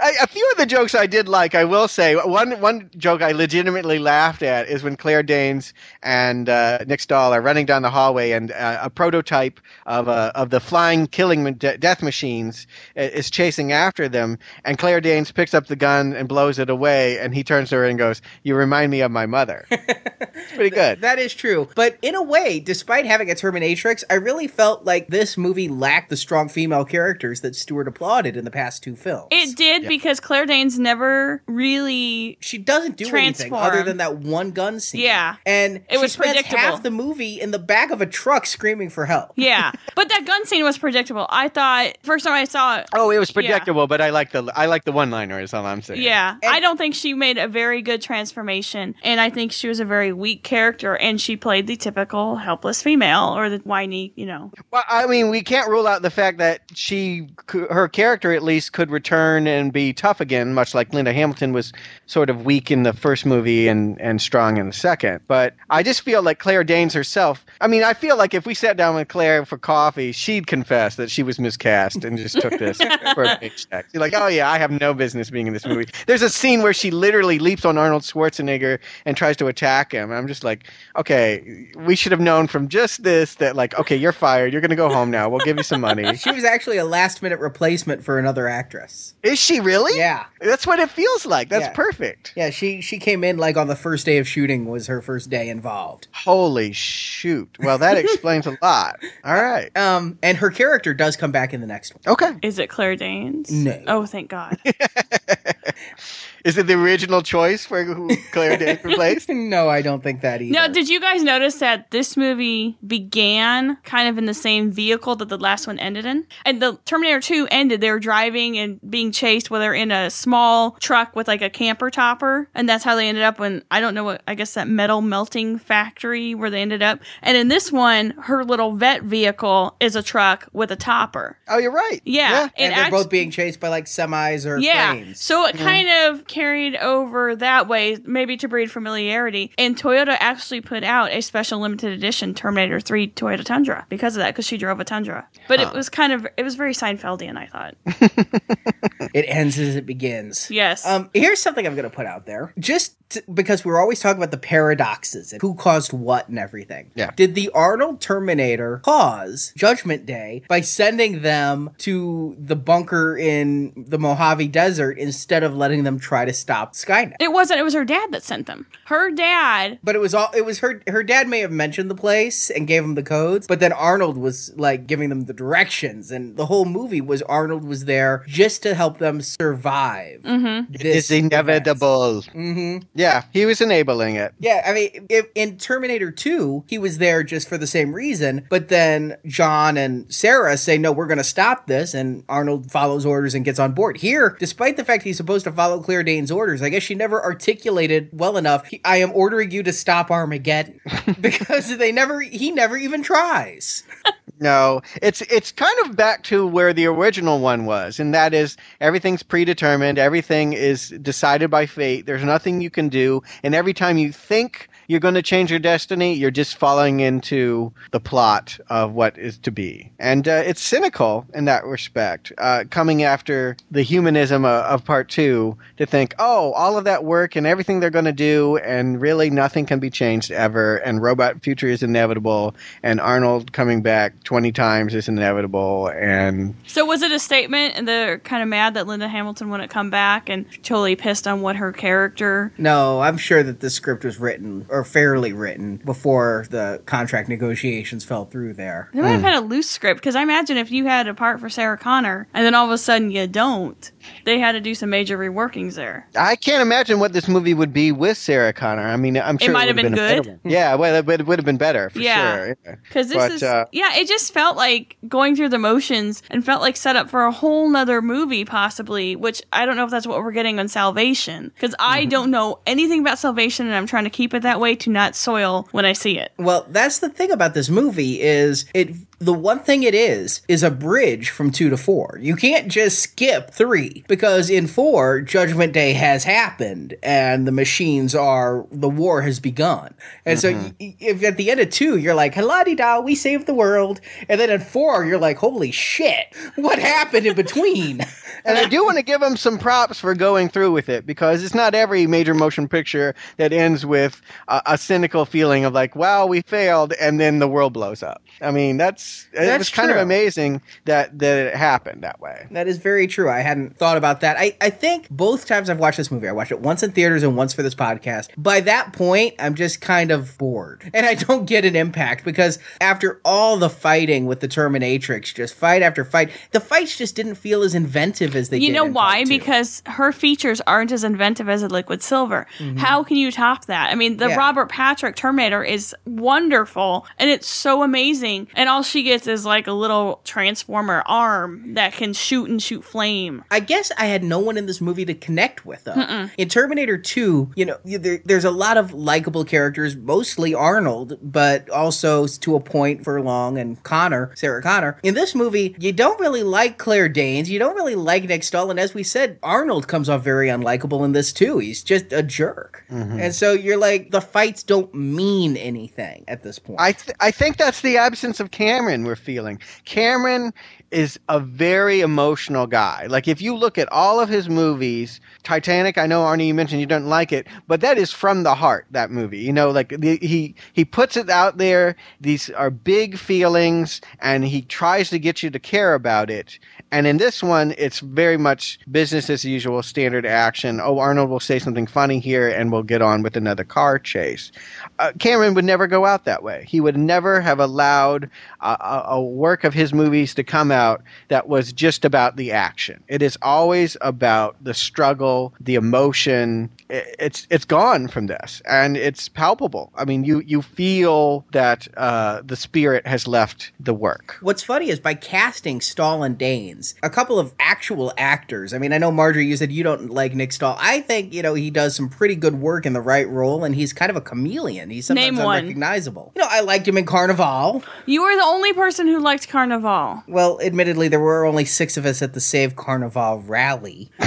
F: I, a few of the jokes I did like. I will say one one joke I legitimately laughed at is when Claire Danes and uh, Nick Stahl are running down the hallway, and uh, a prototype of uh, of the flying killing de- death machines is chasing after them, and Claire Danes picks up the gun and blows it away, and he turns to her and goes, "You remind me of my mother." it's pretty good.
D: That is true. But in a way, despite having a Terminatrix, I really felt like this movie lacked the strong female characters that Stuart applauded in the past two films.
E: It did because Claire Danes never really.
D: she doesn't do anything
E: Transform.
D: other than that one gun scene.
E: Yeah.
D: and
E: It was
D: she spends
E: predictable.
D: half the movie in the back of a truck screaming for help.
E: Yeah, but that gun scene was predictable. I thought first time I saw it.
F: Oh, it was predictable, but I like the I like the one liner. Is all I'm saying.
E: Yeah,
D: And-
E: I don't think she made a very good transformation, and I think she was a very weak character, and she played the typical helpless female or the whiny, you know.
F: Well, I mean, we can't rule out the fact that she, cou- her character at least, could return and be tough again, much like Linda Hamilton was sort of weak in the first movie and, and strong in the second. But I just feel like Claire Danes herself. I mean, I feel like if we sat down with Claire for coffee, she'd confess that she was miscast and just took this for a paycheck. She's like, "Oh yeah, I have no business being in this movie." There's a scene where she literally leaps on Arnold Schwarzenegger and tries to attack him. I'm just like, okay, we should have known from just this that like, okay, you're fired. You're gonna go home now. We'll give you some money.
D: She was actually a last minute replacement for another actress.
F: Is she really?
D: Yeah.
F: That's what it feels like. That's
D: Yeah.
F: perfect.
D: Yeah, she she came in like on the first day of shooting was her first day involved.
F: Holy shoot. Well, that explains a lot. All right.
D: Um, and her character does come back in the next one.
F: Okay.
E: Is it Claire Danes?
D: No.
E: Oh, thank God.
F: Is it the original choice for who Claire Danes replaced?
D: no, I don't think that either.
E: Now, did you guys notice that this movie began kind of in the same vehicle that the last one ended in? And the Terminator 2 ended, they were driving and being chased, while they're in a small truck with like a camper topper. And that's how they ended up when, I don't know what, I guess that metal melting factory where they ended up. And in this one, her little vet vehicle is a truck with a topper.
F: Oh, you're right.
E: Yeah.
D: and
E: it
D: they're
E: act-
D: both being chased by like semis or
E: yeah.
D: cranes.
E: So it kind of carried over that way, maybe to breed familiarity. And Toyota actually put out a special limited edition Terminator 3 Toyota Tundra because of that, because she drove a Tundra. But it was kind of, it was very Seinfeldian, I thought.
D: it ends as it begins.
E: Yes.
D: Um, here's something I'm going to put out there. Just t- because we're always talking about the paradoxes and who caused what and everything.
F: Yeah.
D: Did the Arnold Terminator cause Judgment Day by sending them to the bunker in the Mojave Desert instead of letting them try to stop Skynet?
E: it wasn't, it was her dad that sent them. Her dad
D: But it was all it was her her dad may have mentioned the place and gave him the codes, but then Arnold was like giving them the directions and the whole movie was Arnold was there just to help them survive. Mm-hmm.
F: It's inevitable. Mm-hmm. Yeah, he was enabling it.
D: Yeah, I mean, if, in Terminator 2, he was there just for the same reason, but then John and Sarah say, no, we're going to stop this, and Arnold follows orders and gets on board. Here, despite the fact he's supposed to follow Claire Dane's orders, I guess she never articulated well enough, he- I am ordering you to stop Armageddon. because they never, he never even tries.
F: No, it's it's kind of back to where the original one was, and that is everything's predetermined, everything is decided by fate. There's nothing you can do, and every time you think you're going to change your destiny, you're just falling into the plot of what is to be, and uh, it's cynical in that respect. Uh, coming after the humanism of, of part two, to think, oh, all of that work and everything they're going to do, and really nothing can be changed ever, and robot future is inevitable, and Arnold coming back 20 times is inevitable, and
E: So was it a statement and they're kind of mad that Linda Hamilton wouldn't come back and totally pissed on what her character
D: No, I'm sure that the script was written, or fairly written, before the contract negotiations fell through there.
E: They might have had a loose script because I imagine if you had a part for Sarah Connor and then all of a sudden you don't, they had to do some major reworkings there.
F: I can't imagine what this movie would be with Sarah Connor. I mean, I'm sure it
E: might have
F: would
E: been
F: better
E: good.
F: Yeah, well, it would, have been better for
E: Yeah.
F: sure. Yeah.
E: Because this
F: But,
E: is,
F: uh,
E: yeah, it just felt like going through the motions and felt like set up for a whole nother movie, possibly, which I don't know if that's what we're getting on Salvation. Because I
F: Mm-hmm.
E: don't know anything about Salvation and I'm trying to keep it that way to not soil when I see it.
D: Well, that's the thing about this movie is it the one thing it is is a bridge from 2 to 4. You can't just skip 3 because in 4 Judgment Day has happened and the machines are the war has begun. And so mm-hmm. y- if at the end of 2 you're like la-di-da we saved the world and then at 4 you're like holy shit what happened in between?
F: And I do want to give them some props for going through with it because it's not every major motion picture that ends with a, a cynical feeling of like, "Wow, we failed," and then the world blows up. I mean, that's, it
D: That's
F: was kind of amazing that that it happened that way.
D: That is very true. I hadn't thought about that. I, I think both times I've watched this movie, I watched it once in theaters and once for this podcast. By that point, I'm just kind of bored. And I don't get an impact because after all the fighting with the Terminatrix, just fight after fight, the fights just didn't feel as inventive as they did.
E: You know
D: in
E: why?
D: part.
E: Because her features aren't as inventive as a liquid silver. How can you top that? I mean, the
D: Mm-hmm. Yeah.
E: Robert Patrick Terminator is wonderful and it's so amazing. And all she gets is like a little transformer arm that can shoot and shoot flame.
D: I guess I had no one in this movie to connect with though. In Terminator 2, you know, there, there's a lot of likable characters, mostly Arnold, but also to a point Furlong and Connor, Sarah Connor. In this movie, you don't really like Claire Danes, you don't really like Nick Stahl, and as we said, Arnold comes off very unlikable in this too. He's just a jerk. Mm-hmm. And so you're like, the fights don't mean anything at this point.
F: I th- I think that's the absence of Cameron we're feeling. Cameron is a very emotional guy. Like if you look at all of his movies, Titanic, I know Arnie you mentioned you don't like it, but that is from the heart that movie. You know, like the, he he puts it out there. These are big feelings and he tries to get you to care about it. And in this one, it's very much business as usual, standard action. Oh, Arnold will say something funny here and we'll get on with another car chase. Uh, Cameron would never go out that way. He would never have allowed a, a, a work of his movies to come out that was just about the action. It is always about the struggle, the emotion. It's it's gone from this, and it's palpable. I mean, you you feel that uh, the spirit has left the work.
D: What's funny is by casting Stahl and Danes, a couple of actual actors. I mean, I know Marjorie, you said you don't like Nick Stahl. I think you know he does some pretty good work in the right role, and he's kind of a chameleon. He's sometimes
E: Name one.
D: unrecognizable. You know, I liked him in Carnival.
E: You were the only person who liked Carnival.
D: Well, admittedly, there were only six of us at the Save Carnival rally.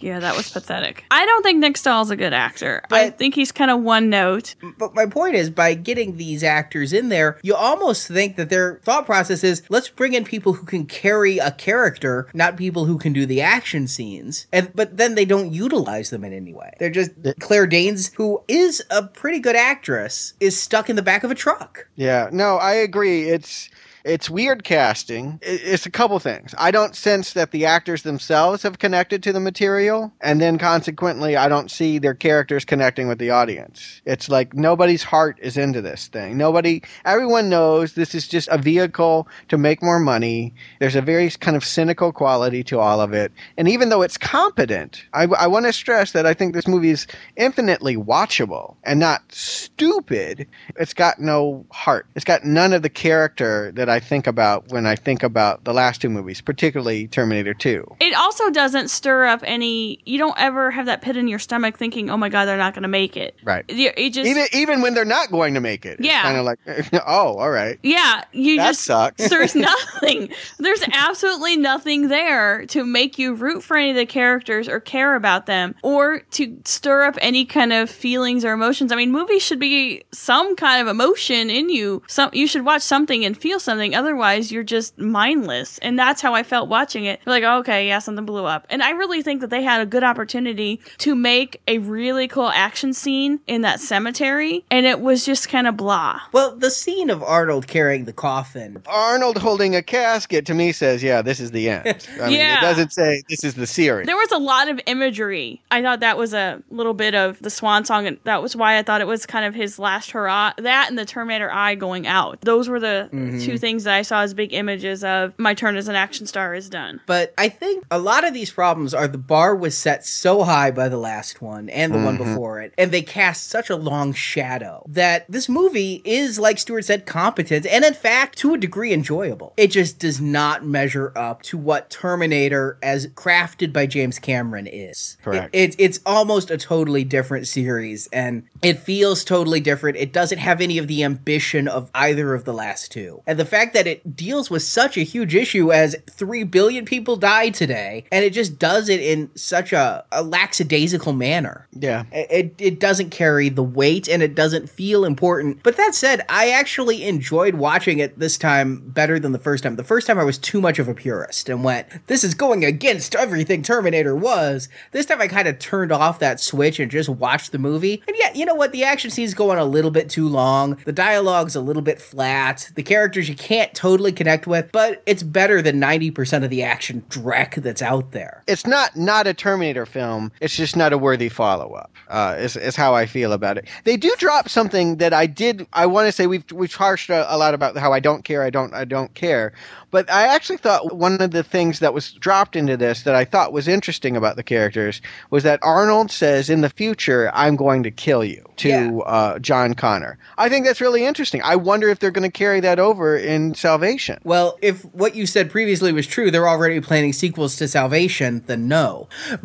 E: Yeah, that was pathetic. I don't think Nick Stahl's a good actor. I think he's kind of one note.
D: But my point is, by getting these actors in there, you almost think that their thought process is let's bring in people who can carry a character, not people who can do the action scenes. And but then they don't utilize them in any way. They're just Claire Danes, who is a pretty good actress, is stuck in the back of a truck.
F: Yeah, no, I agree. It's it's weird casting. It's a couple things. I don't sense that the actors themselves have connected to the material, and then consequently, I don't see their characters connecting with the audience. It's like nobody's heart is into this thing. Nobody, everyone knows this is just a vehicle to make more money. There's a very kind of cynical quality to all of it, and even though it's competent, I, I want to stress that I think this movie is infinitely watchable and not stupid. It's got no heart. It's got none of the character that I think about when I think about the last two movies, particularly Terminator 2.
E: It also doesn't stir up any. You don't ever have that pit in your stomach thinking, "Oh my god, they're not going to make it."
F: Right.
E: It just
F: Even even when they're not going to make it.
E: Yeah.
F: Kind of like, oh, all right.
E: Yeah, you
F: That
E: just
F: sucks.
E: there's nothing. There's absolutely nothing there to make you root for any of the characters or care about them or to stir up any kind of feelings or emotions. I mean, movies should be some kind of emotion in you. Some you should watch something and feel something. Otherwise, you're just mindless. And that's how I felt watching it. Like, oh, okay, yeah, something blew up. And I really think that they had a good opportunity to make a really cool action scene in that cemetery, and it was just kind of blah.
D: Well, the scene of Arnold carrying the coffin.
F: Arnold holding a casket to me says, yeah, this is the end. I mean,
E: Yeah.
F: it doesn't say this is the series.
E: There was a lot of imagery. I thought that was a little bit of the swan song, and that was why I thought it was kind of his last hurrah. That and the Terminator Eye going out. Those were the mm-hmm. two things that I saw as big images of my turn as an action star is done.
D: But I think a lot of these problems are the bar was set so high by the last one and the one mm-hmm. before it, and they cast such a long shadow that this movie is, like Stuart said, competent and in fact, to a degree, enjoyable. It just does not measure up to what Terminator, as crafted by James Cameron, is.
F: Correct.
D: It, it- it's almost a totally different series, and it feels totally different. It doesn't have any of the ambition of either of the last two. And the fact fact that it deals with such a huge issue as 3 billion people die today, and it just does it in such a, a lackadaisical manner.
F: Yeah.
D: It, it doesn't carry the weight and it doesn't feel important. But that said, I actually enjoyed watching it this time better than the first time. The first time I was too much of a purist and went, this is going against everything Terminator was. This time I kind of turned off that switch and just watched the movie. And yeah, you know what? The action scenes go on a little bit too long. The dialogue's a little bit flat. The characters you can't totally connect with, but it's better than 90% of the action dreck that's out there.
F: It's not not a Terminator film. It's just not a worthy follow up. Uh, is is how I feel about it. They do drop something that I did. I want to say we've we've harshed a, a lot about how I don't care. I don't I don't care. But I actually thought one of the things that was dropped into this that I thought was interesting about the characters was that Arnold says in the future, "I'm going to kill you." To
D: Yeah.
F: uh, John Connor. I think that's really interesting. I wonder if they're going to carry that over in Salvation.
D: Well, if what you said previously was true, they're already planning sequels to Salvation, then no.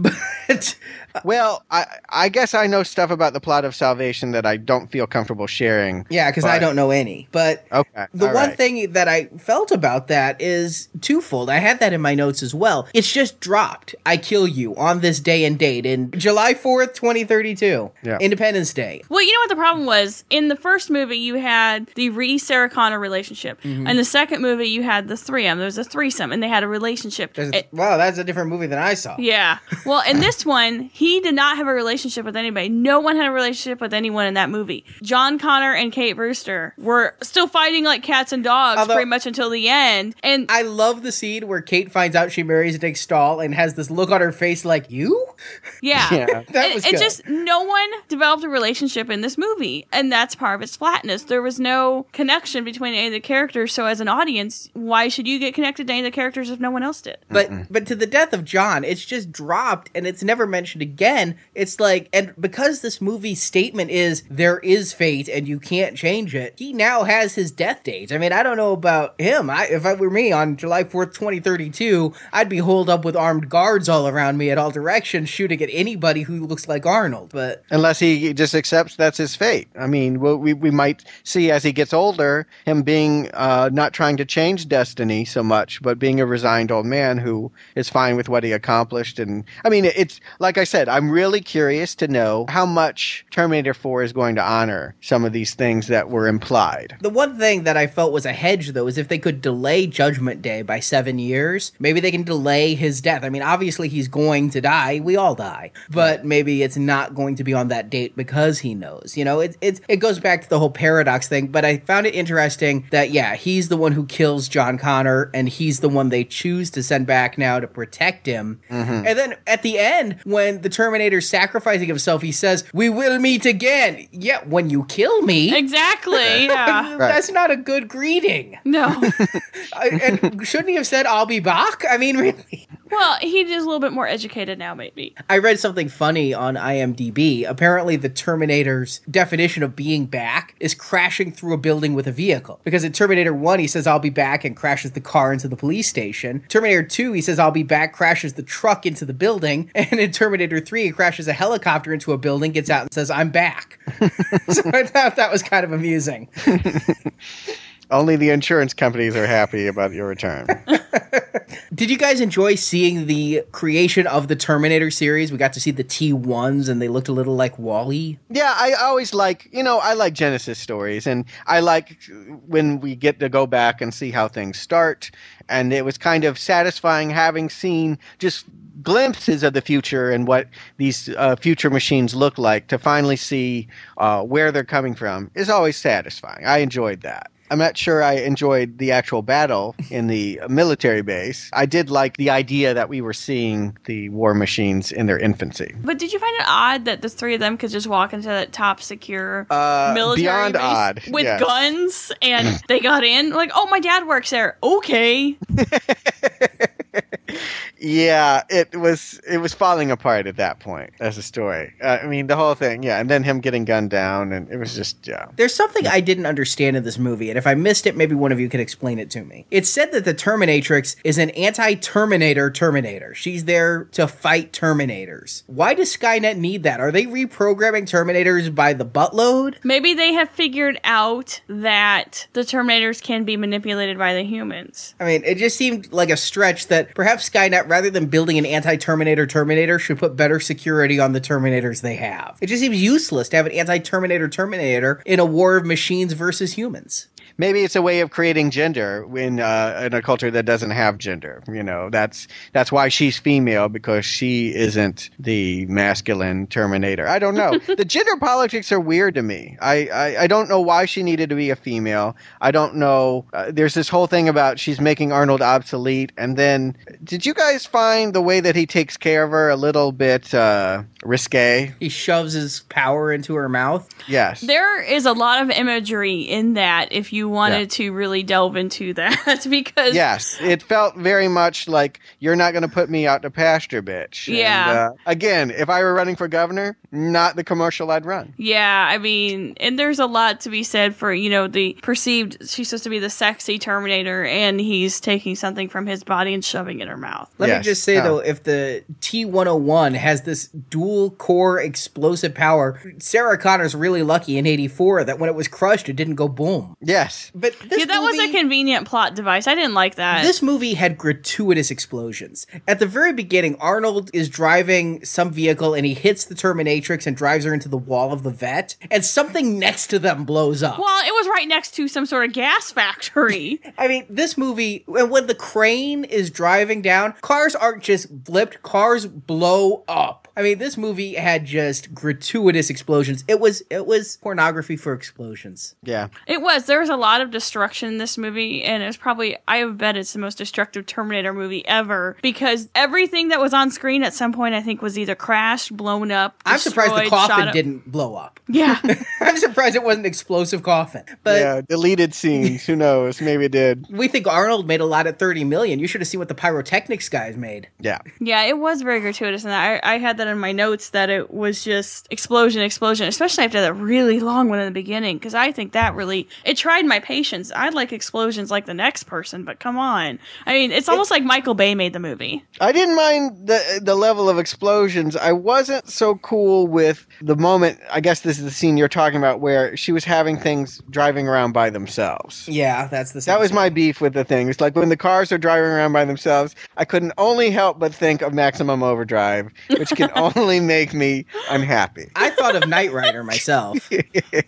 D: But
F: Well, I I guess I know stuff about the plot of Salvation that I don't feel comfortable sharing.
D: yeah, because I don't know any. But
F: Okay,
D: the one
F: right.
D: thing that I felt about that is twofold. I had that in my notes as well. It's just dropped. I kill you on this day and date in July 4th, 2032.
F: Yeah.
D: Independence Day.
E: Well, you know what the problem was? In the first movie, you had the Reese Sarah Connor relationship.
D: Mm-hmm.
E: In the second movie, you had the 3M. There was a threesome, and they had a relationship.
D: There's
E: It-
D: wow, that's a different movie than I saw.
E: yeah. Well, in this one, he did not have a relationship with anybody. No one had a relationship with anyone in that movie. John Connor and Kate Brewster were still fighting like cats and dogs
D: Although-
E: pretty much until the end. And
D: I love the scene where Kate finds out she marries Nick Stahl and has this look on her face like, you?
E: Yeah.
F: Yeah.
D: That was
E: it
D: good.
E: just no one developed a relationship in this movie, and that's part of its flatness. There was no connection between any of the characters. So, as an audience, why should you get connected to any of the characters if no one else did?
D: But but to the death of John, it's just dropped and it's never mentioned again. Again, it's like and because this movie's statement is there is fate and you can't change it, he now has his death date. I mean, I don't know about him. I if it were me on July 4th, 2032, I'd be holed up with armed guards all around me at all directions shooting at anybody who looks like Arnold. But
F: Unless he just accepts that's his fate. I mean, we, we, we might see as he gets older him being uh, not trying to change destiny so much, but being a resigned old man who is fine with what he accomplished. And I mean, it's like I said, I'm really curious to know how much Terminator 4 is going to honor some of these things that were implied.
D: The one thing that I felt was a hedge, though, is if they could delay Judgment Day by seven years, maybe they can delay his death. I mean, obviously he's going to die. We all die, but maybe it's not going to be on that date because he knows. You know, it it it goes back to the whole paradox thing. But I found it interesting that yeah, he's the one who kills John Connor, and he's the one they choose to send back now to protect him. Mm-hmm. And then at the end, when the Terminator's sacrificing himself, he says, "We will meet again." Yeah, when you kill me.
E: Exactly. Yeah.
D: That's not a good greeting.
E: no.
D: And shouldn't he have said, I'll be back? I mean, really?
E: Well, he's just a little bit more educated now, maybe.
D: I read something funny on IMDb. Apparently, the Terminator's definition of being back is crashing through a building with a vehicle. Because in Terminator 1, he says, I'll be back, and crashes the car into the police station. Terminator 2, he says, I'll be back, crashes the truck into the building. And in Terminator 3, he crashes a helicopter into a building, gets out, and says, I'm back. so I thought that was kind of amusing.
F: Only the insurance companies are happy about your return.
D: Did you guys enjoy seeing the creation of the Terminator series? We got to see the T1s and they looked a little like WALL-E.
F: Yeah, I always like, you know, I like Genesis stories and I like when we get to go back and see how things start. And it was kind of satisfying having seen just glimpses of the future and what these uh, future machines look like to finally see uh, where they're coming from is always satisfying. I enjoyed that. I'm not sure I enjoyed the actual battle in the military base. I did like the idea that we were seeing the war machines in their infancy.
E: But did you find it odd that the three of them could just walk into that top secure
F: Uh,
E: military
F: beyond
E: base
F: odd,
E: with
F: yes.
E: guns and they got in? Like, oh, my dad works there. Okay.
F: Yeah, it was it was falling apart at that point as a story. Uh, I mean, the whole thing, yeah, and then him getting gunned down, and it was just yeah.
D: There's something I didn't understand in this movie, and if I missed it, maybe one of you could explain it to me. It said that the Terminatrix is an anti-Terminator Terminator. She's there to fight Terminators. Why does Skynet need that? Are they reprogramming Terminators by the buttload?
E: Maybe they have figured out that the Terminators can be manipulated by the humans.
D: I mean, it just seemed like a stretch that perhaps Skynet, rather than building an anti-Terminator Terminator, should put better security on the Terminators they have. It just seems useless to have an anti-Terminator Terminator in a war of machines versus humans.
F: Maybe it's a way of creating gender in uh, in a culture that doesn't have gender. You know, that's that's why she's female because she isn't the masculine Terminator. I don't know. the gender politics are weird to me. I, I, I don't know why she needed to be a female. I don't know. Uh, there's this whole thing about she's making Arnold obsolete, and then did you guys find the way that he takes care of her a little bit uh, risque?
D: He shoves his power into her mouth.
F: Yes.
E: There is a lot of imagery in that if you wanted
F: Yeah.
E: to really delve into that because
F: Yes, it felt very much like you're not going to put me out to pasture, bitch.
E: Yeah.
F: And, uh, again, if I were running for governor, not the commercial I'd run.
E: Yeah, I mean, and there's a lot to be said for, you know, the perceived, she's supposed to be the sexy Terminator, and he's taking something from his body and shoving it in her mouth.
D: Let me just say
F: Oh.
D: though, if the T101 has this dual core explosive power, Sarah Connor's really lucky in 84 that when it was crushed, it didn't go boom.
F: Yes.
D: But this
E: yeah, that was a convenient plot device. I didn't like that.
D: This movie had gratuitous explosions. At the very beginning, Arnold is driving some vehicle and he hits the Terminatrix and drives her into the wall of the vet, and something next to them blows up.
E: well, it was right next to some sort of gas factory.
D: I mean, this movie, when when the crane is driving down, cars aren't just flipped, cars blow up. I mean, this movie had just gratuitous explosions. It was it was pornography for explosions.
F: Yeah.
E: it was. There was a lot of destruction in this movie, and it was probably, I bet it's the most destructive Terminator movie ever because everything that was on screen at some point, I think, was either crashed, blown up.
D: I'm surprised the coffin didn't blow up.
E: Yeah.
D: I'm surprised it wasn't an explosive coffin. But
F: yeah. Deleted scenes. Who knows? Maybe it did.
D: we think Arnold made a lot at 30 million. You should have seen what the pyrotechnics guys made.
F: Yeah.
E: Yeah, it was very gratuitous, and I, I had that in my notes that it was just explosion, explosion, especially after that really long one in the beginning, because I think that really it tried my patience. I'd like explosions like the next person, but come on, I mean, it's almost like Michael Bay made the movie.
F: I didn't mind the the level of explosions. I wasn't so cool with the moment. I guess this is the scene you're talking about where she was having things driving around by themselves.
D: Yeah, that's the
F: That was my beef with the thing. It's like when the cars are driving around by themselves, I couldn't only help but think of Maximum Overdrive, which can only make me unhappy.
D: I thought of Knight Rider myself.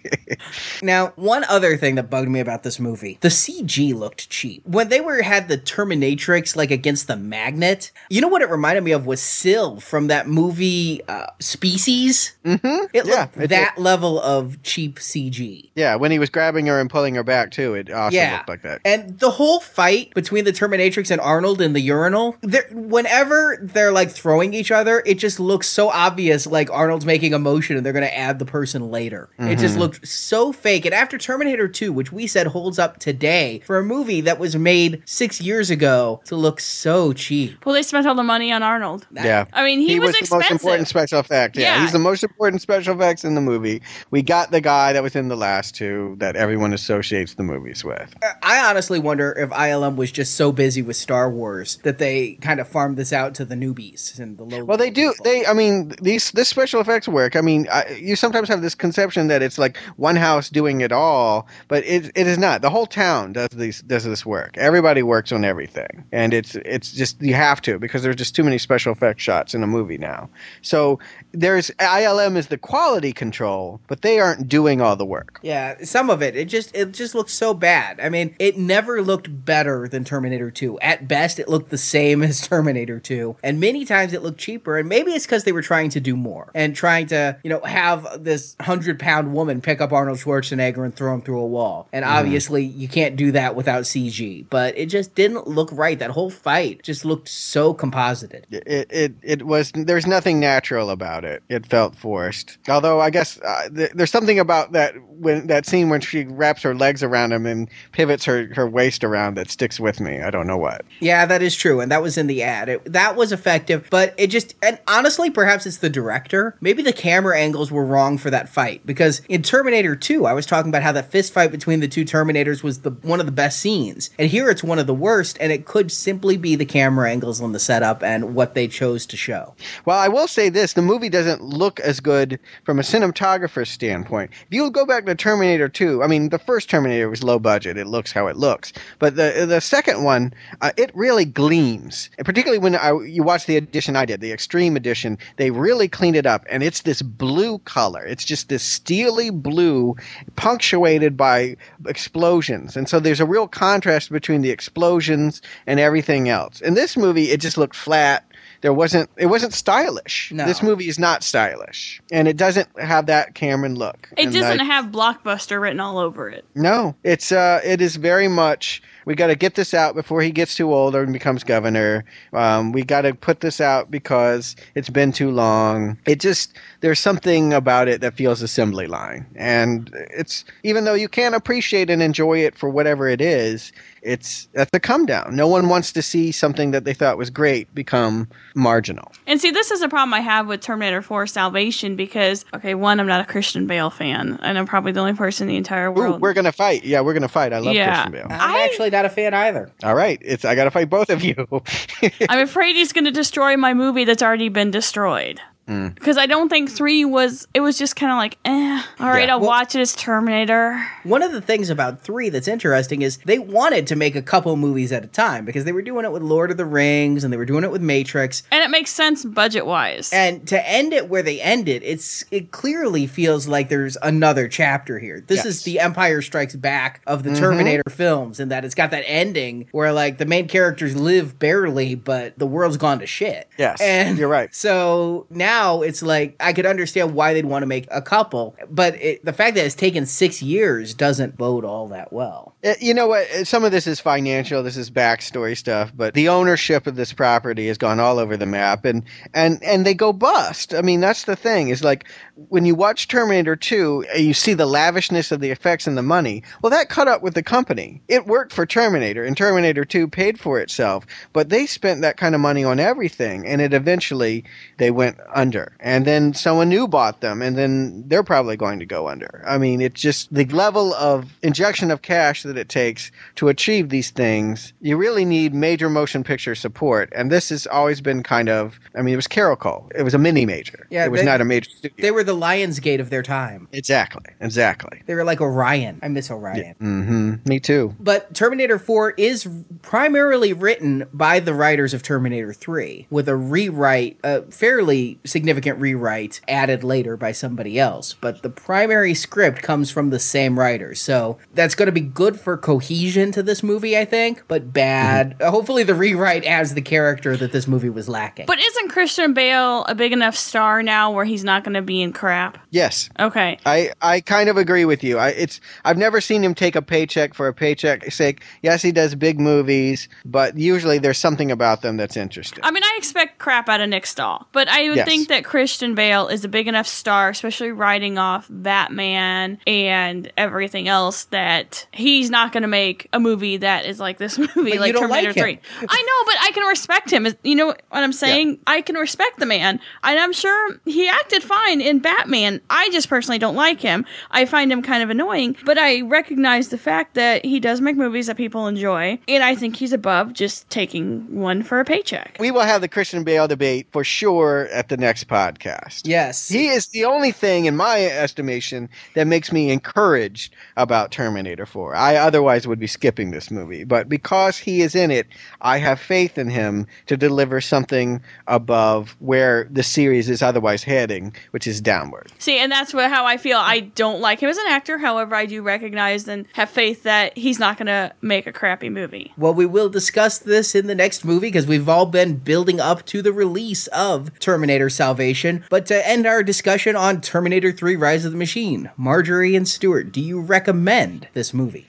D: now, one other thing that bugged me about this movie, the CG looked cheap. When they were had the Terminatrix like against the magnet, you know what it reminded me of was Sil from that movie uh, Species. Mm-hmm. It
F: Yeah,
D: looked
F: it
D: that level of cheap CG.
F: Yeah, when he was grabbing her and pulling her back too, it also
D: yeah,
F: looked like that.
D: And the whole fight between the Terminatrix and Arnold in the urinal, they're- whenever they're like throwing each other, it just looks so obvious like Arnold's making a motion and they're going to add the person later. It just
F: Mm-hmm.
D: looked so fake. And after Terminator 2, which we said holds up today, for a movie that was made six years ago to look so cheap.
E: Well, they spent all the money on Arnold.
F: Yeah.
E: I mean, he, was,
F: the most important special effect. Yeah,
E: Yeah.
F: He's the most important special effects in the movie. We got the guy that was in the last two that everyone associates the movies with.
D: I honestly wonder if ILM was just so busy with Star Wars that they kind of farmed this out to the newbies and the low.
F: Well, they do. They, I mean, these this special effects work. I mean, I, you sometimes have this conception that it's like one house doing it all, but it it is not. The whole town does these does this work. Everybody works on everything, and it's it's just you have to because there's just too many special effects shots in a movie now. So there's ILM is the quality control, but they aren't doing all the work.
D: Yeah, some of it. It just it just looks so bad. I mean, it never looked better than Terminator 2. At best, it looked the same as Terminator 2. And many times it looked cheaper. And maybe it's because they were trying to do more and trying to, you know, have this hundred pound woman pick up Arnold Schwarzenegger and throw him through a wall. And
F: Mm-hmm.
D: obviously, you can't do that without CG. But it just didn't look right. That whole fight just looked so composited.
F: It, it it was there's nothing natural about it. It felt forced. Although I guess uh, th- there's something about that when that scene when she wraps her legs around him and pivots her, her waist around that sticks with me. I don't know what.
D: Yeah, that is true, and that was in the ad. It, that was effective, but it just and honestly, perhaps it's the director. Maybe the camera angles were wrong for that fight because in Terminator 2, I was talking about how that fist fight between the two Terminators was the one of the best scenes, and here it's one of the worst. And it could simply be the camera angles on the setup and what they chose to show.
F: Well, I will say this: the movie doesn't look as good from a cinematographer's standpoint. If you go back to Terminator 2, I mean, the first Terminator was low budget; it looks how it looks. But the the second one, uh, it really gleams. And particularly when I, you watch the edition I did, the Extreme edition, they really cleaned it up, and it's this blue color. It's just this steely blue, punctuated by explosions, and so there's a real contrast between the explosions and everything else. In this movie, it just looked flat there wasn't it wasn't stylish.
D: No.
F: This movie is not stylish, and it doesn't have that Cameron look.
E: It
F: And
E: doesn't
F: I-
E: have blockbuster written all over it.
F: No, it's uh, it is very much. We got to get this out before he gets too old and becomes governor. Um, we got to put this out because it's been too long. It just there's something about it that feels assembly line, and it's even though you can't appreciate and enjoy it for whatever it is, it's that's a come down. No one wants to see something that they thought was great become marginal.
E: And see, this is a problem I have with Terminator 4 Salvation because, okay, one, I'm not a Christian Bale fan, and I'm probably the only person in the entire
F: Ooh,
E: world.
F: we're gonna fight. Yeah, we're gonna fight. I love
E: Yeah.
F: Christian Bale.
D: I'm
E: I-
D: actually not a fan either.
F: All right, it's I gotta fight both of you.
E: I'm afraid he's going to destroy my movie that's already been destroyed.
F: Mm.
E: Because I don't think three was. It was just kind of like, eh. All right,
F: Yeah.
E: I'll
D: Well-
E: watch it as Terminator.
D: One of the things about three that's interesting is they wanted to make a couple movies at a time because they were doing it with Lord of the Rings and they were doing it with Matrix.
E: And it makes sense budget wise.
D: And to end it where they ended, it's it clearly feels like there's another chapter here. This
F: Yes.
D: is the Empire Strikes Back of the Terminator films, and that it's got that ending where like the main characters live barely, but the world's gone to shit.
F: Yes,
D: and
F: you're right.
D: So now it's like I could understand why they'd want to make a couple, but it, the fact that it's taken six years doesn't bode all that well.
F: Uh, You know what? uh, Some of this is financial. This is backstory stuff, but the ownership of this property has gone all over the map, and and and they go bust. I mean, that's the thing. Is like when you watch Terminator Two, uh, you see the lavishness of the effects and the money. Well, that caught up with the company. It worked for Terminator, and Terminator Two paid for itself. But they spent that kind of money on everything, and it eventually they went under. And then someone new bought them, and then they're probably going to go under. I mean, it's just the level of injection of cash that it takes to achieve these things. You really need major motion picture support, and this has always been kind of. I mean, it was Carolco. It was a mini major.
D: Yeah,
F: it was
D: they-
F: not a major studio.
D: They were the Lionsgate of their time.
F: exactly, exactly.
D: They were like Orion. I miss Orion.
F: hmm Me too.
D: But Terminator 4 is primarily written by the writers of Terminator 3, with a rewrite, a fairly significant rewrite added later by somebody else. But the primary script comes from the same writers. So that's going to be good for cohesion to this movie, I think, but bad. Uh, hopefully, the rewrite adds the character that this movie was lacking.
E: but isn't Christian Bale a big enough star now where he's not going to be in crap?
F: Yes,
E: Okay.
F: I, I kind of agree with you. I it's I've never seen him take a paycheck for a paycheck sake. Yes, he does big movies, but usually there's something about them that's interesting.
E: I mean, I expect crap out of Nick Stahl, but I would
F: Yes.
E: think that Christian Bale is a big enough star, especially riding off Batman and everything else, that he's not going to make a movie that is like this movie,
D: But
E: like Terminator
D: like him.
E: 3. I know, but I can respect him. You know what I'm saying? I can respect the man, and I'm sure he acted fine in Batman. I just personally don't like him. I find him kind of annoying, but I recognize the fact that he does make movies that people enjoy, and I think he's above just taking one for a paycheck.
F: we will have the Christian Bale debate for sure at the next podcast.
D: yes.
F: He is the only thing, in my estimation, that makes me encouraged about Terminator 4. I otherwise would be skipping this movie. But because he is in it, I have faith in him to deliver something above where the series is otherwise heading, which is downward.
E: See, and that's what, how I feel. I don't like him as an actor. However, I do recognize and have faith that he's not going to make a crappy movie.
D: Well, we will discuss this in the next movie because we've all been building up to the release of Terminator Salvation. But to end our discussion on Terminator 3 Rise of the Machine, Marjorie and Stuart, do you recommend this movie?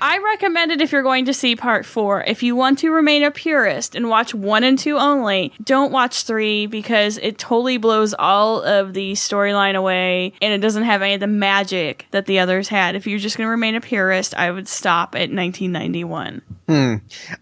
E: I recommend it if you're going to see part four. If you want to remain a purist and watch one and two only, don't watch three because it totally blows all of the storyline away and it doesn't have any of the magic that the others had. If you're just going to remain a purist, I would stop at 1991.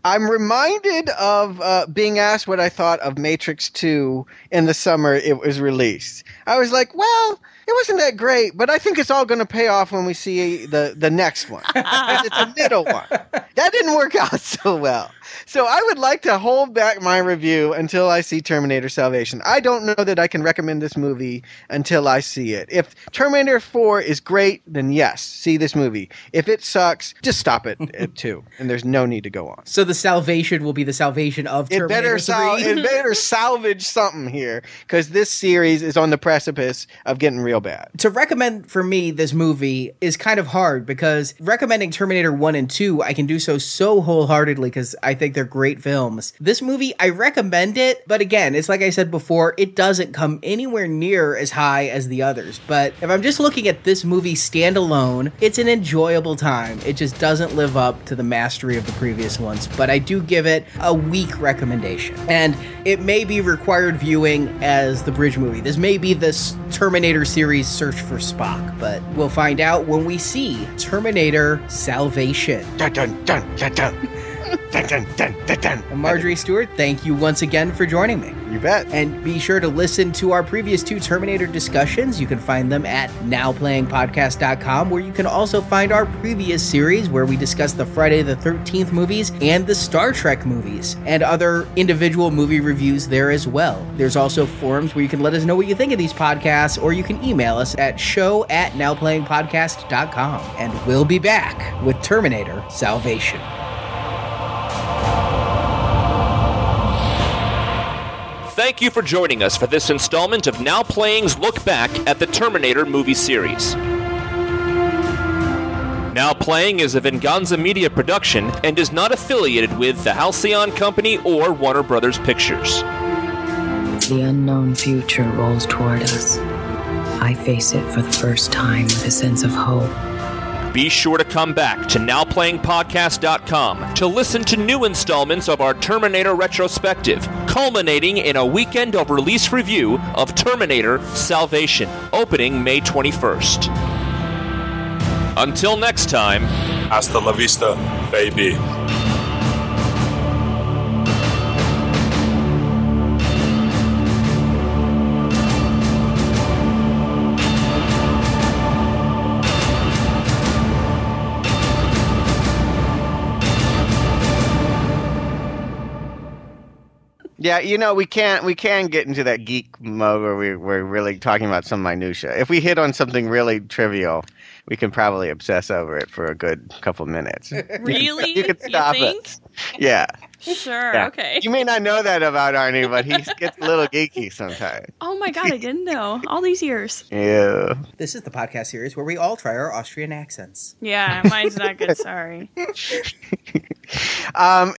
F: I'm reminded of uh, being asked what I thought of Matrix 2 in the summer it was released. I was like, well, it wasn't that great, but I think it's all going to pay off when we see the, the next one. it's a middle one. That didn't work out so well. So I would like to hold back my review until I see Terminator Salvation. I don't know that I can recommend this movie until I see it. If Terminator 4 is great, then yes, see this movie. If it sucks, just stop it uh, at 2, and there's no need to go on.
D: So the salvation will be the salvation of
F: It
D: Terminator
F: better,
D: 3.
F: sal- it better salvage something here because this series is on the precipice of getting real bad.
D: to recommend for me this movie is kind of hard because recommending Terminator 1 and 2, I can do so so wholeheartedly because I think they're great films. This movie, I recommend it, but again, it's like I said before, it doesn't come anywhere near as high as the others. But if I'm just looking at this movie standalone, it's an enjoyable time. It just doesn't live up to the mastery of the previous ones, but I do give it a weak recommendation. And it may be required viewing as the bridge movie. This may be this Terminator series Search for Spock, but we'll find out when we see Terminator Salvation.
F: Dun dun dun dun dun. dun.
D: And Marjorie Stuart, thank you once again for joining me.
F: You bet.
D: And be sure to listen to our previous two Terminator discussions. You can find them at nowplayingpodcast.com, where you can also find our previous series where we discuss the Friday the 13th movies and the Star Trek movies, and other individual movie reviews there as well. There's also forums where you can let us know what you think of these podcasts, or you can email us at show at nowplayingpodcast.com. And we'll be back with Terminator Salvation.
C: Thank you for joining us for this installment of Now Playing's Look Back at the Terminator movie series. Now Playing is a Venganza Media production and is not affiliated with the Halcyon Company or Warner Brothers Pictures.
G: The unknown future rolls toward us. I face it for the first time with a sense of hope.
C: Be sure to come back to NowPlayingPodcast.com to listen to new installments of our Terminator retrospective, culminating in a weekend of release review of Terminator Salvation, opening May 21st. Until next time,
H: Hasta la vista, baby.
F: Yeah, you know we can't we can get into that geek mode where we, we're really talking about some minutia. If we hit on something really trivial, we can probably obsess over it for a good couple minutes.
E: Really?
F: you can stop
E: think?
F: it. Yeah.
E: Sure.
F: yeah.
E: Okay.
F: You may not know that about Arnie, but he gets a little geeky sometimes.
E: Oh my god, I didn't know. All these years.
F: Yeah.
D: This is the podcast series where we all try our Austrian accents.
E: Yeah, mine's not good. Sorry.
F: Um,